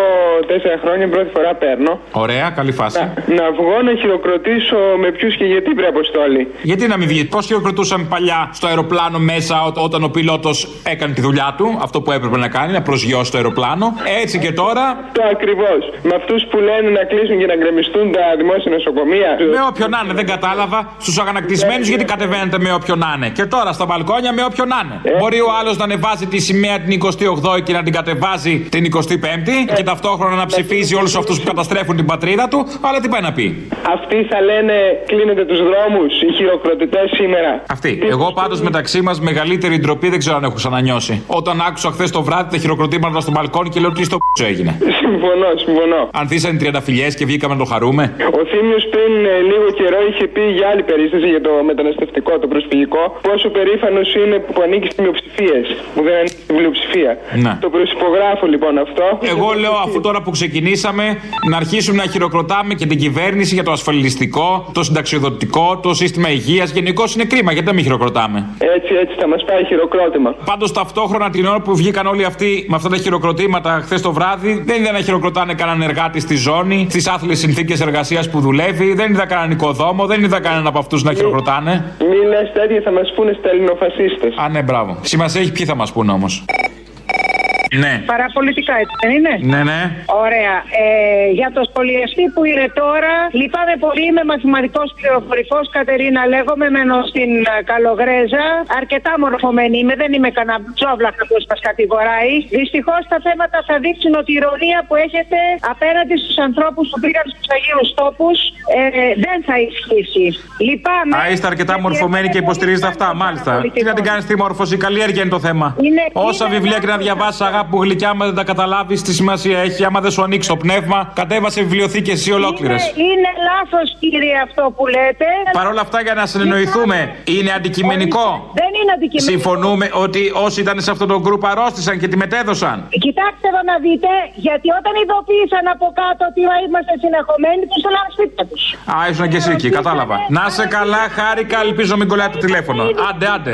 S15: τέσσερα χρόνια, πρώτη φορά παίρνω.
S16: Ωραία, καλή φάση.
S15: Να, να βγω να χειροκροτήσω με ποιους και γιατί πρέπει αποστόλη.
S16: Γιατί να μην βγει, πώς χειροκροτούσαμε παλιά στο αεροπλάνο μέσα ό- όταν ο πιλότος έκανε τη δουλειά του, αυτό που έπρεπε να κάνει, να προσγειώσει το αεροπλάνο. Έτσι και τώρα.
S15: Το ακριβώς. Με αυτούς που λένε να κλείσουν και να γκρεμιστούν τα δημόσια νοσοκομεία.
S16: Με όποιον να είναι, δεν κατάλαβα. Στους αγανακτισμένους γιατί κατεβαίνετε με όποιον να είναι. Και τώρα στα μπαλκόνια με όποιον να είναι. Μπορεί ο άλλος να ανεβάζει τη σημαία την 28η και να την κατεβάζει την 25η και ταυτόχρονα να ψηφίζει όλους αυτούς που καταστρέφουν την πατρίδα του. Αλλά τι πάει να πει;
S15: Αυτοί θα λένε κλείνετε τους δρόμους, οι χειροκροτητές σήμερα.
S16: Αυτή. Εγώ πάντως μεταξύ μας μεγαλύτερη ντροπή δεν ξέρω αν έχω ξανανιώσει. Όταν άκουσα χθες το βράδυ τα χειροκροτήματα στο μπαλκόνι και λέω τι στο π***ο έγινε.
S15: Συμφωνώ, συμφωνώ.
S16: Ανθίσανε 30 φιλιές και βγήκαμε να το χαρούμε.
S15: Ο Θήμιος πριν ε, λίγο καιρό είχε πει για άλλη περίσταση για το μεταναστευτικό, το προσφυγικό, πόσο περήφανος είναι που ανήκει στις μειοψηφίες, που δεν ανήκει στην πλειοψηφία.
S16: Ναι.
S15: Το προσυπογράφω λοιπόν αυτό.
S16: Εγώ λέω αφού τώρα που ξεκινήσαμε να αρχίσουμε να χειροκροτάμε και την κυβέρνηση για το ασφαλιστικό, το συνταξιοδοτικό, το σύστημα υγείας. Γενικώ είναι κρίμα γιατί να μην χειροκροτάμε;
S15: Έτσι, έτσι θα μας πάει χειροκρότημα.
S16: Πάντως ταυτόχρονα την ώρα που βγήκαν όλοι αυτοί με αυτά τα χειροκροτήματα χθες το βράδυ, δεν είδα να χειροκροτάνε κανέναν εργάτη στη ζώνη, στις άθλιες συνθήκες εργασίας που δουλεύει, δεν είδα κανέναν οικοδόμο, δεν είδα κανέναν από αυτούς να χειροκροτάνε.
S15: Μη λες τέτοια θα μας πούνε στα ελληνοφασίστες.
S16: Α, ναι, μπράβο. Σημασία έχει ποιοι θα μας πούνε όμως. Ναι.
S17: Παραπολιτικά, έτσι δεν είναι;
S16: Ναι, ναι.
S17: Ωραία. Ε, για το σχολιαστή που είναι τώρα, λυπάμαι πολύ. Είμαι μαθηματικός πληροφορικός. Κατερίνα, λέγομαι. Μένω στην ε, Καλογρέζα. Αρκετά μορφωμένη είμαι. Δεν είμαι κανένα τζόβλακα που μα κατηγοράει. Δυστυχώς τα θέματα θα δείξουν ότι η ηρωνία που έχετε απέναντι στους ανθρώπους που πήγαν στους Αγίους Τόπους ε, δεν θα ισχύσει. Λυπάμαι.
S16: Α, είστε αρκετά μορφωμένοι και υποστηρίζετε αυτά, μάλιστα. Τι να την κάνεις τη μόρφωση, καλλιέργεια είναι το θέμα.
S17: Είναι-
S16: Όσα
S17: είναι
S16: βιβλία και να διαβάσεις, αγάπη μου γλυκιά, άμα δεν τα καταλάβεις, τι σημασία έχει. Άμα δεν σου ανοίξει το πνεύμα, κατέβασε βιβλιοθήκες εσύ ολόκληρες.
S17: Είναι, είναι λάθος, κύριε, αυτό που λέτε.
S16: Παρ' όλα αυτά, για να συνεννοηθούμε, είναι αντικειμενικό;
S17: Δεν είναι αντικειμενικό.
S16: Συμφωνούμε ότι όσοι ήταν σε αυτό το γκρουπ αρρώστησαν και τη μετέδωσαν;
S17: Κοιτάξτε εδώ να δείτε, γιατί όταν ειδοποίησαν από κάτω ότι είμαστε συνεχομένοι, τους έλαβαν σπίτια τους.
S16: Α, ήσουν και εσύ εκεί, κατάλαβα. Να σε καλά, χάρηκα, ελπίζω μην κολλάει το τηλέφωνο. Άντε, άντε.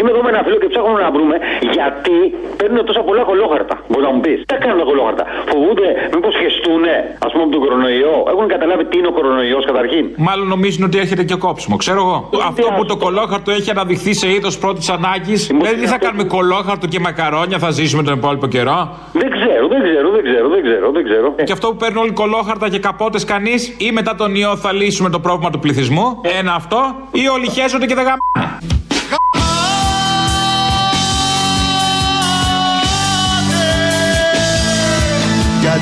S18: Είμαι εδώ με ένα φίλο και ψάχνουμε να βρούμε γιατί παίρνουν τόσα πολλά κολόχαρτα. Μπορείς να μου πεις, τι κάνουν τα κολόχαρτα. Φοβούνται μήπως χεστούνε, ας πούμε, από τον κορονοϊό. Έχουν καταλάβει τι είναι ο κορονοϊός καταρχήν.
S16: Μάλλον νομίζουν ότι έρχεται και κόψιμο, ξέρω εγώ. Αυτό που το κολόχαρτο έχει αναδειχθεί σε είδος πρώτης ανάγκης, δηλαδή τι θα κάνουμε κολόχαρτο και μακαρόνια, θα ζήσουμε τον υπόλοιπο καιρό;
S18: Δεν ξέρω, δεν ξέρω, δεν ξέρω, δεν ξέρω, δεν ξέρω.
S16: Και αυτό που παίρνουν όλοι κολόχαρτα και καπότες κανείς, ή μετά τον ιό θα λύσουμε το πρόβλημα του πληθυσμού. Ένα αυτό, ή όλοι χέζονται και δεν γαμάνε.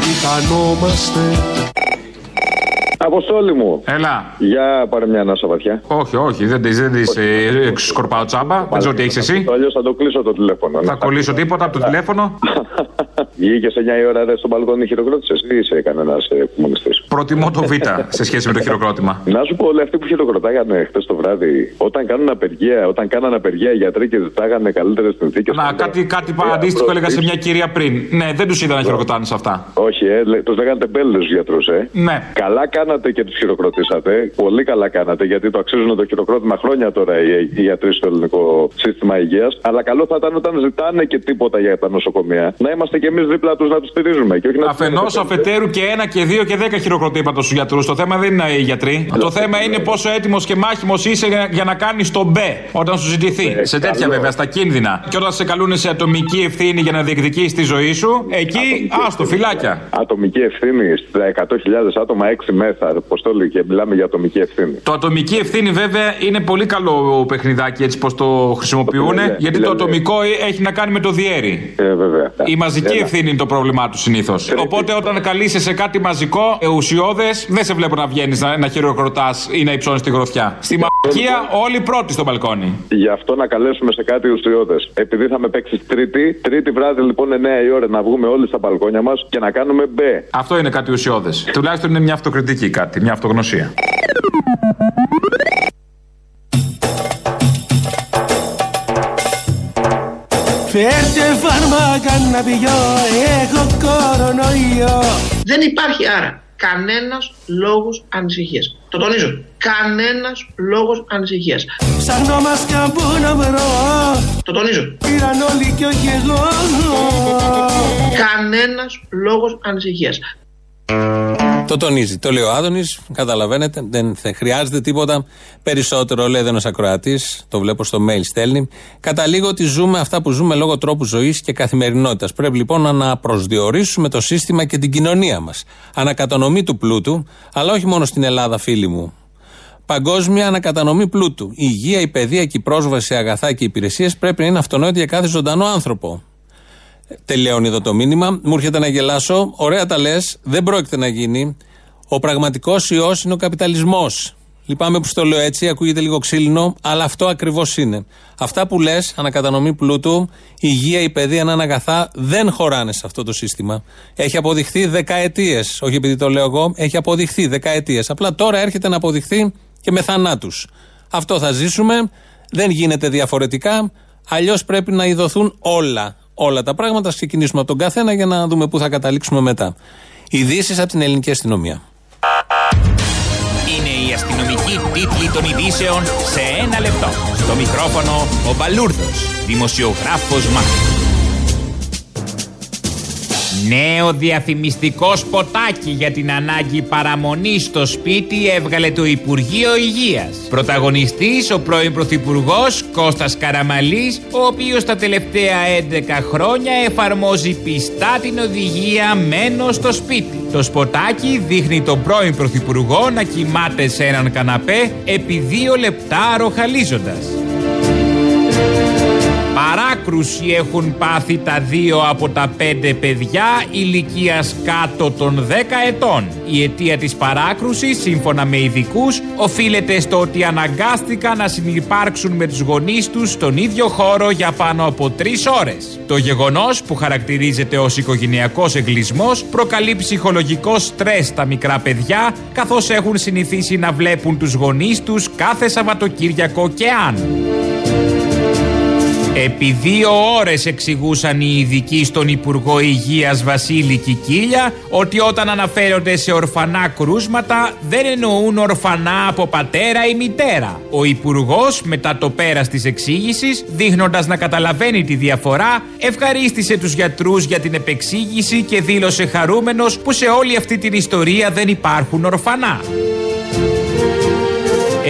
S19: Γιατί χανόμαστε
S20: Αποστόλη μου.
S16: Έλα.
S20: Για πάρε μια ανάσα βαθιά.
S16: Όχι, όχι, δεν τη δεν τις, ε, σκορπάω τσάμπα. Δεν ξέρω τι έχεις εσύ.
S20: Αλλιώς θα το κλείσω το τηλέφωνο.
S16: Θα κολλήσω τίποτα από το τηλέφωνο.
S20: Βγήκε σε 9 η ώρα ρε στο μπαλκόνι χειροκρότησες ή είσαι κανένας κομμουνιστή.
S16: Προτιμώ το Β σε σχέση με το χειροκρότημα.
S20: Να σου πω, όλοι αυτοί που χειροκροτάγανε χθες το βράδυ, όταν κάνουν απεργία, όταν κάναν απεργία οι γιατροί και ζητάγανε καλύτερες συνθήκες.
S16: Να, κάτι, κάτι αντίστοιχο έλεγα σε μια κυρία πριν. Ναι, δεν τους είδα να χειροκροτάνε σε αυτά.
S20: Όχι, ε, τους λέγανε τεμπέλε τους γιατρούς, ε.
S16: Ναι.
S20: Καλά κάνατε και τους χειροκροτήσατε. Πολύ καλά κάνατε, γιατί το αξίζουν το χειροκρότημα χρόνια τώρα οι, οι γιατροί στο ελληνικό σύστημα υγείας. Αλλά καλό θα ήταν όταν ζητάνε και τίποτα για τα νοσοκομεία να είμαστε κι εμείς δίπλα τους να τους στηρίζουμε. Και όχι να τους
S16: Αφενός,
S20: λέμε
S16: αφετέρου και ένα και δύο και δέκα χειροκροτήματα στους γιατρούς. Το θέμα δεν είναι οι γιατροί. Το θέμα είναι πόσο έτοιμος και μάχημος είσαι για- για να κάνεις το μπε όταν σου ζητηθεί. Σε τέτοια
S20: καλό.
S16: βέβαια, στα κίνδυνα. Και όταν σε καλούν σε ατομική ευθύνη για να διεκδικήσει τη ζωή σου, εκεί άστο, φυλάκια.
S20: Ατομική ευθύνη στα 100.000 άτομα, 6 μέσα. Πώ το λέει και μιλάμε για ατομική ευθύνη.
S16: Το ατομική ευθύνη βέβαια είναι πολύ καλό παιχνιδάκι έτσι πως το χρησιμοποιούν.
S20: λένε,
S16: Γιατί
S20: τι
S16: το
S20: λένε.
S16: ατομικό έχει να κάνει με το διέρη.
S20: Ε, βέβαια.
S16: Η μαζική
S20: Έλα.
S16: ευθύνη είναι το πρόβλημά τους συνήθως. Οπότε όταν καλείσαι σε κάτι μαζικό, ε, ουσιώδες, δεν σε βλέπω να βγαίνεις να, να χειροκροτάς ή να υψώνεις τη γροθιά. Στη μαγεία όλοι πρώτοι στο μπαλκόνι.
S20: Γι' αυτό να καλέσουμε σε κάτι ουσιώδες. Επειδή θα με παίξεις Τρίτη, Τρίτη βράδυ λοιπόν 9 η ώρα να βγούμε όλοι στα μπαλκόνια μας και να κάνουμε μπε.
S16: Αυτό είναι κάτι ουσιώδες. Τουλάχιστον είναι μια αυτοκριτική κάτι, μια αυτογνωσία.
S9: Φέρτε φάρμακα να πηγώ, έχω κορονοϊό
S8: Δεν υπάρχει άρα κανένας λόγος ανησυχίας. Το τονίζω. Κανένας λόγος ανησυχίας.
S9: Ψαχνόμαστε και πού να βρω
S8: Το τονίζω.
S9: Πήραν όλοι και όχι εγώ
S8: Κανένας λόγος ανησυχίας.
S3: Το τονίζει. Το λέει ο Άδωνης. Καταλαβαίνετε. Δεν θε- χρειάζεται τίποτα περισσότερο, λέει ένα ακροατής. Το βλέπω στο mail στέλνει. Καταλήγω ότι ζούμε αυτά που ζούμε λόγω τρόπου ζωής και καθημερινότητας. Πρέπει λοιπόν να αναπροσδιορίσουμε το σύστημα και την κοινωνία μας. Ανακατανομή του πλούτου, αλλά όχι μόνο στην Ελλάδα, φίλοι μου. Παγκόσμια ανακατανομή πλούτου. Η υγεία, η παιδεία και η πρόσβαση σε αγαθά και υπηρεσίες πρέπει να είναι αυτονόητη για κάθε ζωντανό άνθρωπο. Τελειώνει εδώ το μήνυμα. Μου έρχεται να γελάσω. Ωραία τα λες. Δεν πρόκειται να γίνει. Ο πραγματικός ιός είναι ο καπιταλισμός. Λυπάμαι που στο λέω έτσι, ακούγεται λίγο ξύλινο, αλλά αυτό ακριβώς είναι. Αυτά που λες, ανακατανομή πλούτου, η υγεία, η παιδεία, έναν αγαθά, δεν χωράνε σε αυτό το σύστημα. Έχει αποδειχθεί δεκαετίες. Όχι επειδή το λέω εγώ, έχει αποδειχθεί δεκαετίες. Απλά τώρα έρχεται να αποδειχθεί και με θανάτους. Αυτό θα ζήσουμε. Δεν γίνεται διαφορετικά. Αλλιώς πρέπει να ειδωθούν όλα. Όλα τα πράγματα. Α ξεκινήσουμε από τον καθένα για να δούμε πού θα καταλήξουμε μετά. Ειδήσεις από την ελληνική αστυνομία.
S16: Είναι η αστυνομική τίτλη των ειδήσεων σε ένα λεπτό. Στο μικρόφωνο ο Μπαλούρδος, δημοσιογράφος Μάρκος. Νέο διαφημιστικό σποτάκι για την ανάγκη παραμονή στο σπίτι έβγαλε το Υπουργείο Υγείας. Πρωταγωνιστής ο πρώην Πρωθυπουργός Κώστας Καραμαλής, ο οποίος τα τελευταία 11 χρόνια εφαρμόζει πιστά την οδηγία «Μένω στο σπίτι». Το σποτάκι δείχνει τον πρώην Πρωθυπουργό να κοιμάται σε έναν καναπέ επί δύο λεπτά ροχαλίζοντας. Παράκρουση έχουν πάθει τα δύο από τα πέντε παιδιά ηλικίας κάτω των 10 ετών. Η αιτία της παράκρουσης, σύμφωνα με ειδικούς, οφείλεται στο ότι αναγκάστηκαν να συνυπάρξουν με τους γονείς τους στον ίδιο χώρο για πάνω από τρεις ώρες. Το γεγονός που χαρακτηρίζεται ως οικογενειακός εγκλισμός προκαλεί ψυχολογικό στρες στα μικρά παιδιά καθώς έχουν συνηθίσει να βλέπουν τους γονείς τους κάθε Σαββατοκύριακο και αν. Επί δύο ώρες εξηγούσαν οι ειδικοί στον Υπουργό Υγείας Βασίλη Κικίλια ότι όταν αναφέρονται σε ορφανά κρούσματα δεν εννοούν ορφανά από πατέρα ή μητέρα. Ο Υπουργός μετά το πέρας της εξήγησης δείχνοντας να καταλαβαίνει τη διαφορά ευχαρίστησε τους γιατρούς για την επεξήγηση και δήλωσε χαρούμενος που σε όλη αυτή την ιστορία δεν υπάρχουν ορφανά.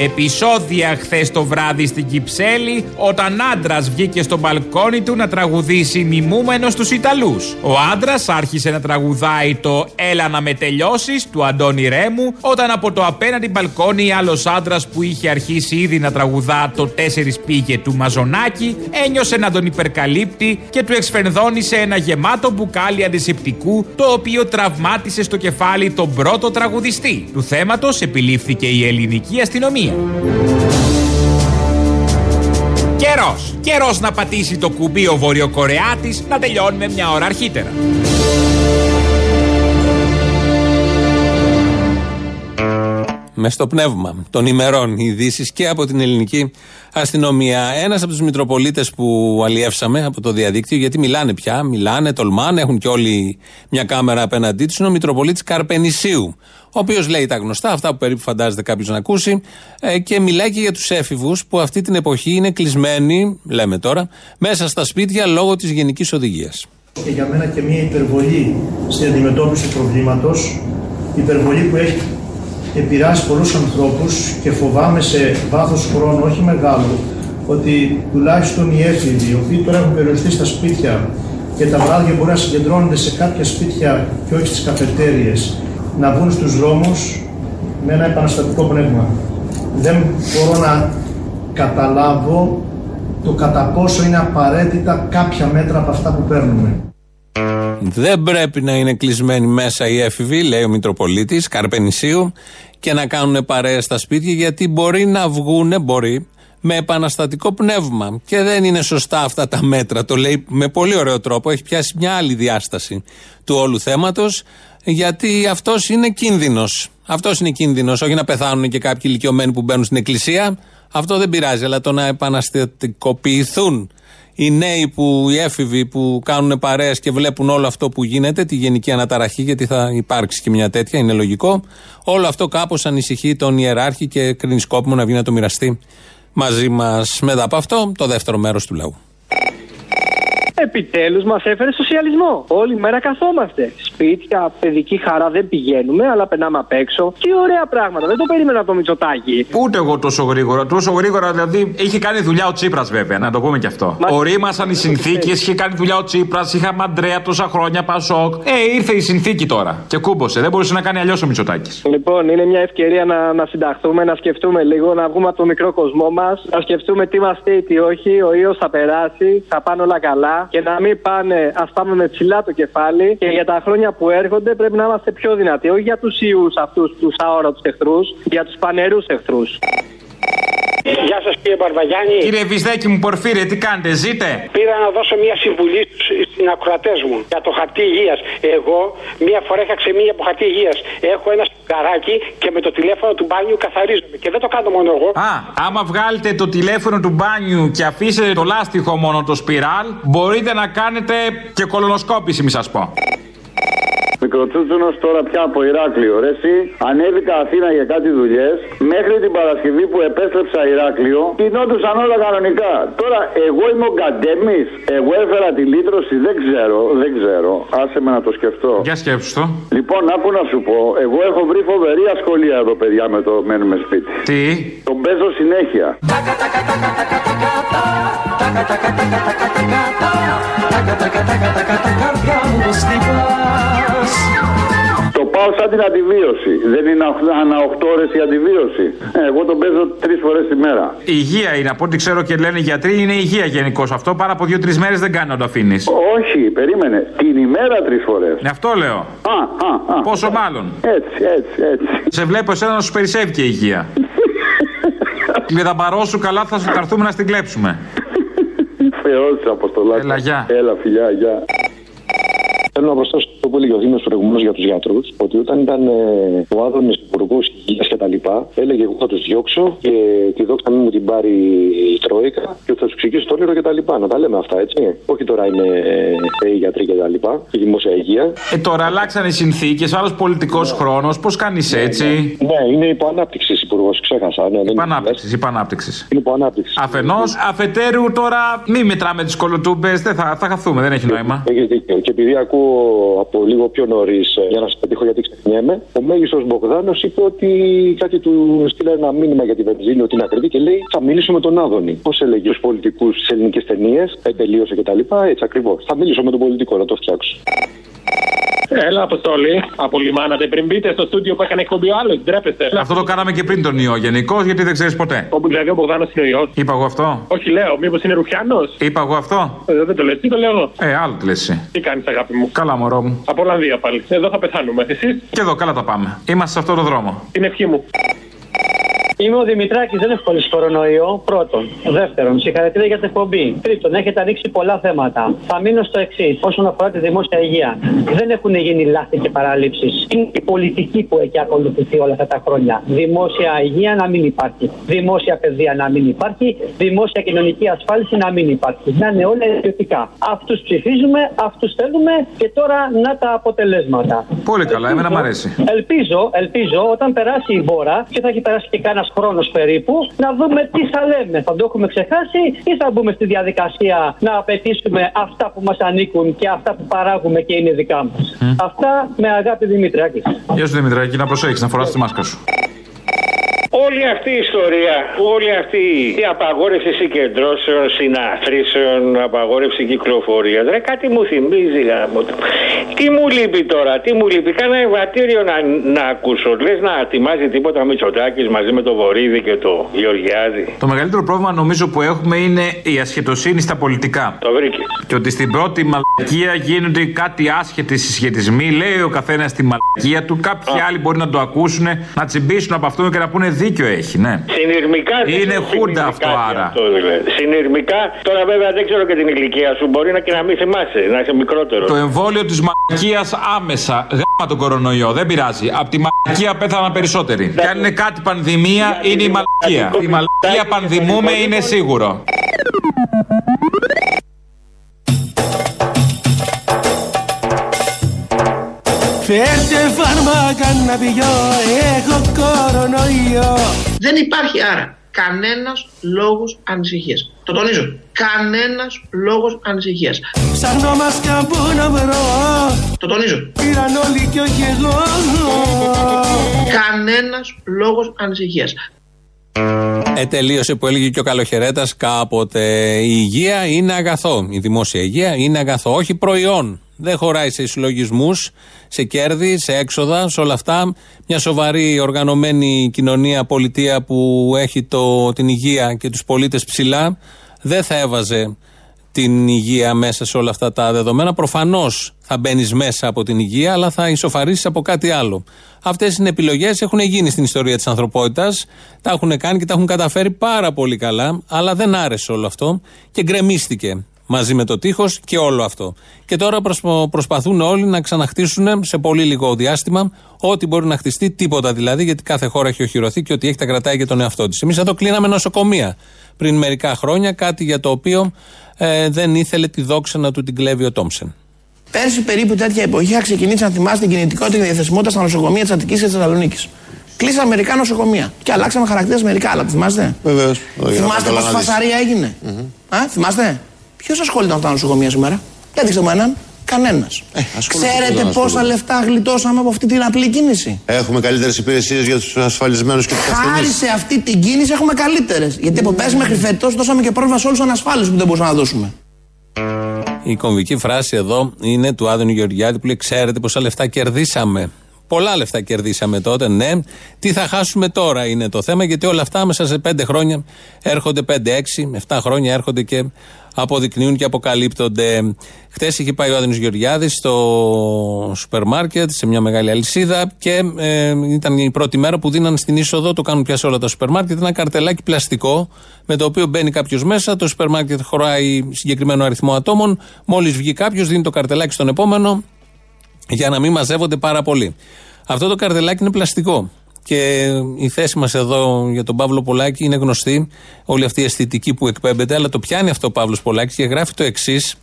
S16: Επισόδια χθες το βράδυ στην Κυψέλη όταν άντρας βγήκε στο μπαλκόνι του να τραγουδήσει μιμούμενος στους Ιταλούς. Ο άντρας άρχισε να τραγουδάει το Έλα να με τελειώσεις του Αντώνη Ρέμου όταν από το απέναντι μπαλκόνι άλλος άντρας που είχε αρχίσει ήδη να τραγουδά το 4 πήγε του Μαζονάκη ένιωσε να τον υπερκαλύπτει και του εξφενδώνησε ένα γεμάτο μπουκάλι αντισηπτικού το οποίο τραυμάτισε στο κεφάλι τον πρώτο τραγουδιστή. Του θέματος επιλήφθηκε η ελληνική αστυνομία. Καιρός. Καιρός να πατήσει το κουμπί ο Βορειοκορεάτης να τελειώνουμε μια ώρα αρχίτερα.
S3: Μες στο πνεύμα των ημερών ειδήσεις και από την ελληνική αστυνομία. Ένας από τους Μητροπολίτες που αλλιεύσαμε από το διαδίκτυο, γιατί μιλάνε πια, μιλάνε, τολμάνε, έχουν και όλοι μια κάμερα απέναντί τους, είναι ο Μητροπολίτης Καρπενησίου. Ο οποίος λέει τα γνωστά, αυτά που περίπου φαντάζεται κάποιος να ακούσει, ε, και μιλάει και για τους έφηβους που αυτή την εποχή είναι κλεισμένοι, λέμε τώρα, μέσα στα σπίτια λόγω της γενικής οδηγίας.
S19: Και για μένα και μια υπερβολή στην αντιμετώπιση του προβλήματος, υπερβολή που έχει επηρεάσει πολλούς ανθρώπους και φοβάμαι σε βάθος χρόνου, όχι μεγάλο, ότι τουλάχιστον οι έφηβοι, οι οποίοι τώρα έχουν περιοριστεί στα σπίτια και τα βράδια μπορεί να συγκεντρώνονται σε κάποια σπίτια και όχι στις καφετέριες, να βγουν στους δρόμους με ένα επαναστατικό πνεύμα. Δεν μπορώ να καταλάβω το κατά πόσο είναι απαραίτητα κάποια μέτρα από αυτά που παίρνουμε.
S3: Δεν πρέπει να είναι κλεισμένοι μέσα οι έφηβοι, λέει ο Μητροπολίτης Καρπενησίου, και να κάνουν παρέα στα σπίτια, γιατί μπορεί να βγουν, μπορεί, με επαναστατικό πνεύμα. Και δεν είναι σωστά αυτά τα μέτρα. Το λέει με πολύ ωραίο τρόπο. Έχει πιάσει μια άλλη διάσταση του όλου θέματος, γιατί αυτός είναι κίνδυνος. Αυτός είναι κίνδυνος. Όχι να πεθάνουν και κάποιοι ηλικιωμένοι που μπαίνουν στην εκκλησία. Αυτό δεν πειράζει. Αλλά το να επαναστατικοποιηθούν οι νέοι που, οι έφηβοι που κάνουν παρέες και βλέπουν όλο αυτό που γίνεται, τη γενική αναταραχή, γιατί θα υπάρξει και μια τέτοια, είναι λογικό. Όλο αυτό κάπως ανησυχεί τον ιεράρχη και κρίνει σκόπιμο να βγει να το μοιραστεί μαζί μας. Μετά από αυτό, το δεύτερο μέρος του λαού.
S21: Επιτέλους μας έφερε σοσιαλισμό. Όλη μέρα καθόμαστε. Σπίτια, παιδική χαρά δεν πηγαίνουμε, αλλά περνάμε απ' έξω. Τι ωραία πράγματα. Δεν το περίμενα από το Μητσοτάκι.
S16: Ούτε εγώ τόσο γρήγορα. Τόσο γρήγορα δηλαδή είχε κάνει δουλειά ο Τσίπρας βέβαια, να το πούμε και αυτό.
S21: Μα-
S16: Ορίμασαν οι συνθήκες, είχε κάνει δουλειά ο Τσίπρας, είχαμε Αντρέα τόσα χρόνια, Πασόκ. Ε, ήρθε η συνθήκη τώρα και κούμποσε. Δεν μπορούσε να κάνει αλλιώς ο Μητσοτάκης.
S21: Λοιπόν, είναι μια ευκαιρία να, να συνταχθούμε, να σκεφτούμε λίγο, να βγούμε από το μικρό κοσμό μας, να σκεφτούμε τι μας φταίει, τι όχι. Ο ήλιο θα περάσει, θα πάνε όλα καλά και να μην πάνε, ας πάμε με ψηλά το κεφάλι. Και για τα χρόνια που έρχονται πρέπει να είμαστε πιο δυνατοί. Όχι για τους ιούς αυτούς τους αόρατου εχθρούς, για τους πανερούς εχθρούς.
S22: Γεια σας κύριε Μπαρβαγιάννη.
S16: Κύριε Βυσδέκη μου, Πορφύρε, τι κάνετε, ζείτε;
S22: Πήρα να δώσω μια συμβουλή στην ακροατέ μου για το χαρτί υγείας. Εγώ μία φορά είχα ξεμείνει από χαρτί υγείας. Έχω ένα σιγαράκι και με το τηλέφωνο του μπάνιου καθαρίζομαι. Και δεν το κάνω μόνο εγώ.
S16: Α, άμα βγάλετε το τηλέφωνο του μπάνιου και αφήσετε το λάστιχο μόνο το σπιράλ, μπορείτε να κάνετε και κολονοσκόπηση, μη σας πω.
S23: Μικροτσούτσουνο τώρα πια από Ηράκλειο. Ρε, εσύ, ανέβηκα Αθήνα για κάτι δουλειέ. Μέχρι την Παρασκευή που επέστρεψα Ηράκλειο, κινόντουσαν όλα κανονικά. Τώρα, εγώ είμαι ο Γκαντέμι. Εγώ έφερα τη λύτρωση. Δεν ξέρω, δεν ξέρω. Άσε με να το σκεφτώ.
S16: Για σκέψου το.
S23: Λοιπόν, άκου να σου πω. Εγώ έχω βρει φοβερή ασκολία εδώ, παιδιά, με το μένουμε σπίτι.
S16: Τι?
S23: Τον παίζω συνέχεια. Πάω σαν την αντιβίωση. Δεν είναι ανά 8 ώρες η αντιβίωση. Ε, εγώ τον παίζω τρεις φορές τη μέρα.
S16: Υγεία είναι, από ό,τι ξέρω και λένε οι γιατροί, είναι υγεία γενικώς αυτό. Πάρα από δύο-τρεις μέρες δεν κάνει να το αφήνεις.
S23: Όχι, περίμενε. Την ημέρα τρεις φορές.
S16: Ναι, αυτό λέω.
S23: Α, α, α.
S16: Πόσο μάλλον.
S23: Έτσι, έτσι, έτσι.
S16: Σε βλέπω εσένα να σου περισσεύει και η υγεία. Τη λεδαμπαρό σου καλά θα σου θα έρθουμε να στην κλέψουμε.
S23: Θεός Αποστολάκη.
S16: Έλα, γεια.
S23: Έλα, φιλιά, γεια.
S24: Θέλω να προσθέσω αυτό που έλεγε ο Δήμος προηγουμένως για τους γιατρούς, ότι όταν ήταν ε, ο Άδωνης υπουργός υγείας κτλ., έλεγε εγώ θα τους διώξω και τη δόξα μην μου την πάρει η Τρόικα και ότι θα τους εξηγήσω το όνειρο κτλ. Να τα λέμε αυτά έτσι. Όχι τώρα είναι ε, οι γιατροί κτλ. και η δημόσια υγεία.
S16: Ε, τώρα αλλάξαν οι συνθήκες, άλλος πολιτικός χρόνος. Πώς κάνεις έτσι;
S24: Ναι, είναι υπό ανάπτυξης υπουργός, ξέχασα. Ναι, δεν
S16: Υπ' ανάπτυξης, υπ' ανάπτυξης.
S24: είναι υπό ανάπτυξης.
S16: Αφενός, αφετέρου τώρα μη μετράμε τις κολοτούμπες, δεν θα, θα χαθούμε, δεν έχει νόημα.
S24: Έχεις δίκιο. Και επειδή ακούω από λίγο πιο νωρίς, για να σας πετύχω γιατί ξεχνιέμαι, ο μέγιστος Μπογδάνος είπε ότι κάτι του στείλα ένα μήνυμα για τη βενζίνη ότι είναι ακριβή και λέει Θα μιλήσω με τον Άδωνη. Πώς έλεγε στους πολιτικούς στις ελληνικές ταινίες, τελείωσε κτλ. Έτσι ακριβώς. Θα μιλήσω με τον πολιτικό να το φτιάξω.
S22: Έλα, Αποστόλη. Απολυμάνατε πριν μπείτε στο στούντιο που έκανε εκπομπή ο άλλος. Ντρέπεστε.
S16: Αυτό το κάναμε και πριν τον ιό γενικώς, γιατί δεν ξέρεις ποτέ.
S22: Όπου δηλαδή ο Μπογδάνος είναι ο ιός.
S16: Είπα εγώ αυτό;
S22: Όχι, λέω, μήπως είναι Ρουφιάνος;
S16: Είπα εγώ αυτό;
S22: Ε, δεν το λες, τι το λέω εγώ.
S16: Ε, άλλο τι λες εσύ.
S22: Τι κάνεις, αγάπη μου;
S16: Καλά, μωρό μου.
S22: Από Ολλανδία πάλι. Εδώ θα πεθάνουμε. Εσείς;
S16: Και εδώ, καλά τα πάμε. Είμαστε σε αυτό το δρόμο.
S22: Την ευχή μου.
S14: Είμαι ο Δημητράκης, δεν έχω κολλήσει κορονοϊό. Πρώτον. Δεύτερον, συγχαρητήρια για την εκπομπή. Τρίτον, έχετε ανοίξει πολλά θέματα. Θα μείνω στο εξής, όσον αφορά τη δημόσια υγεία. Δεν έχουν γίνει λάθη και παραλήψεις. Είναι η πολιτική που έχει ακολουθηθεί όλα αυτά τα χρόνια. Δημόσια υγεία να μην υπάρχει. Δημόσια παιδεία να μην υπάρχει. Δημόσια κοινωνική ασφάλιση να μην υπάρχει. Να είναι όλα ιδιωτικά. Αυτούς ψηφίζουμε, αυτούς θέλουμε και τώρα να τα αποτελέσματα.
S16: Πολύ καλά, εμένα μου αρέσει.
S14: Ελπίζω, ελπίζω όταν περάσει η μπόρα και θα έχει περάσει και κανένα χρόνος περίπου να δούμε τι θα λέμε. Θα το έχουμε ξεχάσει ή θα μπούμε στη διαδικασία να απαιτήσουμε αυτά που μας ανήκουν και αυτά που παράγουμε και είναι δικά μας. Αυτά με αγάπη Δημητράκη.
S16: Γεια σου Δημητράκη, να προσέχεις να φοράς τη μάσκα σου.
S22: Όλη αυτή η ιστορία, όλη αυτή η απαγόρευση συγκεντρώσεων, συναθρήσεων, απαγόρευση κυκλοφορίας. Ρε κάτι μου θυμίζει γάμο. του. Τι μου λείπει τώρα, τι μου λείπει. Κάνα ευατήριο να, να ακούσω. Λες να ετοιμάζει τίποτα Μητσοτάκης μαζί με το Βορύδη και το Γεωργιάδη.
S16: Το μεγαλύτερο πρόβλημα νομίζω που έχουμε είναι η ασχετοσύνη στα πολιτικά.
S22: Το βρήκε.
S16: Και ότι στην πρώτη μαλακία γίνονται κάτι άσχετοι συσχετισμοί. Λέει ο καθένας τη μαλακία του. Κάποιοι άλλοι μπορεί να το ακούσουν, να τσιμπήσουν από αυτό και να πούνε δίκιο έχει, ναι.
S22: Συνειρμικά δεν
S16: Είναι
S22: είναι
S16: χούντα αυτό
S22: συνειρμικά
S16: άρα.
S22: Αυτό, δηλαδή. Συνειρμικά, τώρα βέβαια δεν ξέρω και την ηλικία σου. Μπορεί να και να μην θυμάσαι, να είσαι μικρότερο.
S16: Το εμβόλιο της μαλακίας άμεσα. Γάμα τον κορονοϊό, δεν πειράζει. Από τη μαλακία πέθαναν περισσότεροι. Και αν είναι κάτι πανδημία, είναι η μαλακία. Η μαλακία πανδημούμε είναι σίγουρο.
S9: Φέρτε φάρμακα να πιω, έχω κορονοϊό
S8: Δεν υπάρχει άρα κανένας λόγος ανησυχίας. Το τονίζω. Κανένας λόγος ανησυχίας.
S9: Ψάχνω μάσκα που να βρω
S8: Το τονίζω.
S9: Πήραν όλοι κι όχι εγώ
S8: Κανένας λόγος ανησυχίας.
S3: Ε, τελείωσε που έλεγε και ο Καλοχαιρέτας κάποτε. Η υγεία είναι αγαθό. Η δημόσια υγεία είναι αγαθό. Όχι προϊόν. Δεν χωράει σε συλλογισμούς, σε κέρδη, σε έξοδα, σε όλα αυτά. Μια σοβαρή οργανωμένη κοινωνία, πολιτεία που έχει το, την υγεία και τους πολίτες ψηλά, δεν θα έβαζε την υγεία μέσα σε όλα αυτά τα δεδομένα. Προφανώς θα μπαίνεις μέσα από την υγεία, αλλά θα ισοφαρίσει από κάτι άλλο. Αυτές είναι επιλογές, έχουν γίνει στην ιστορία της ανθρωπότητας. Τα έχουν κάνει και τα έχουν καταφέρει πάρα πολύ καλά, αλλά δεν άρεσε όλο αυτό και γκρεμίστηκε μαζί με το τείχος και όλο αυτό. Και τώρα προσπα- προσπαθούν όλοι να ξαναχτίσουν σε πολύ λίγο διάστημα ό,τι μπορεί να χτιστεί, τίποτα δηλαδή, γιατί κάθε χώρα έχει οχυρωθεί και ό,τι έχει τα κρατάει για τον εαυτό της. Εμείς εδώ κλείναμε νοσοκομεία πριν μερικά χρόνια, κάτι για το οποίο ε, δεν ήθελε τη δόξα να του την κλέβει ο Τόμψεν.
S12: Πέρσι περίπου τέτοια εποχή είχα ξεκινήσει να θυμάστε την κινητικότητα και τη διαθεσιμότητα στα νοσοκομεία της Αττικής και της Θεσσαλονίκης. Κλείσαμε μερικά νοσοκομεία και αλλάξαμε χαρακτήρες μερικά άλλα. Θυμάστε;
S23: Βεβαίως.
S12: Θυμάστε πόση φασαρία έγινε; Α, θυμάστε; Ποιος ασχολείται με αυτά τα νοσοκομεία σήμερα; Για δείξτε μου έναν. Κανένας.
S23: ασχολούνται,
S12: Ξέρετε
S23: δεν
S12: πόσα
S23: ασχολούνται.
S12: λεφτά γλιτώσαμε από αυτή την απλή κίνηση;
S23: Έχουμε καλύτερες υπηρεσίες για τους ασφαλισμένους και τους
S12: Χάρη
S23: ασθενείς.
S12: σε αυτή την κίνηση έχουμε καλύτερες. Γιατί από πέρσι μέχρι φέτος δώσαμε και πρόβλημα σε όλους τους ανασφάλιστου που δεν μπορούσαμε να δώσουμε.
S3: Η κομβική φράση εδώ είναι του Άδωνη Γεωργιάδη που λέει: Ξέρετε πόσα λεφτά κερδίσαμε. Πολλά λεφτά κερδίσαμε τότε, ναι. Τι θα χάσουμε τώρα είναι το θέμα, γιατί όλα αυτά μέσα σε 5 χρόνια έρχονται 5, 6, 7 χρόνια έρχονται και αποδεικνύουν και αποκαλύπτονται. Χθες είχε πάει ο Άδωνης Γεωργιάδης στο σούπερ μάρκετ, σε μια μεγάλη αλυσίδα και ε, ήταν η πρώτη μέρα που δίναν στην είσοδο, το κάνουν πια σε όλα τα σούπερ μάρκετ, ένα καρτελάκι πλαστικό με το οποίο μπαίνει κάποιος μέσα. Το σούπερ μάρκετ χωράει συγκεκριμένο αριθμό ατόμων. Μόλις βγει κάποιος, δίνει το καρτελάκι στον επόμενο για να μην μαζεύονται πάρα πολύ. Αυτό το καρτελάκι είναι πλαστικό. Και η θέση μας εδώ για τον Παύλο Πολάκη είναι γνωστή, όλη αυτή η αισθητική που εκπέμπεται, αλλά το πιάνει αυτό ο Παύλος Πολάκης και γράφει το εξής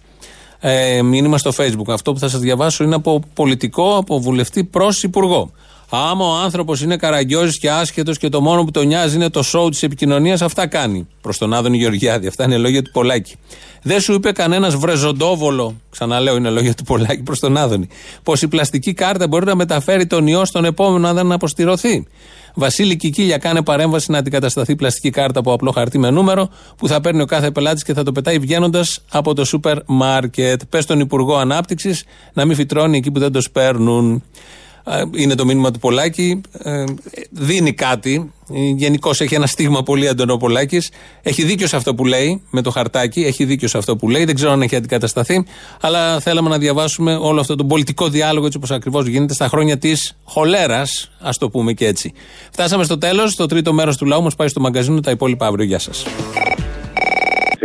S3: ε, μήνυμα στο Facebook. Αυτό που θα σας διαβάσω είναι από πολιτικό, από βουλευτή προς υπουργό. Άμα ο άνθρωπος είναι καραγκιόζης και άσχετος και το μόνο που τον νοιάζει είναι το σοου της επικοινωνίας, αυτά κάνει. Προς τον Άδωνη Γεωργιάδη. Αυτά είναι λόγια του Πολάκη. Δεν σου είπε κανένας βρεζοντόβολο, ξαναλέω είναι λόγια του Πολάκη προς τον Άδωνη, πως η πλαστική κάρτα μπορεί να μεταφέρει τον ιό στον επόμενο αν δεν αποστηρωθεί. Βασίλη Κικίλια κάνε παρέμβαση να αντικατασταθεί η πλαστική κάρτα από απλό χαρτί με νούμερο που θα παίρνει ο κάθε πελάτης και θα το πετάει βγαίνοντας από το σούπερ μάρκετ. Πες στον Υπουργό Ανάπτυξης να μην φυτρώνει εκεί που δεν το σπέρνουν. Ε, Είναι το μήνυμα του Πολάκη. Ε, Δίνει κάτι. Γενικώς έχει ένα στίγμα πολύ έντονο ο Πολάκης. Έχει δίκιο σε αυτό που λέει με το χαρτάκι. Έχει δίκιο σε αυτό που λέει. Δεν ξέρω αν έχει αντικατασταθεί. Αλλά θέλαμε να διαβάσουμε όλο αυτό τον πολιτικό διάλογο έτσι όπως ακριβώς γίνεται στα χρόνια της χολέρας. Α το πούμε και έτσι. Φτάσαμε στο τέλος. Το τρίτο μέρος του λαού μας πάει στο μαγκαζίνο. Τα υπόλοιπα αύριο. Γεια σας.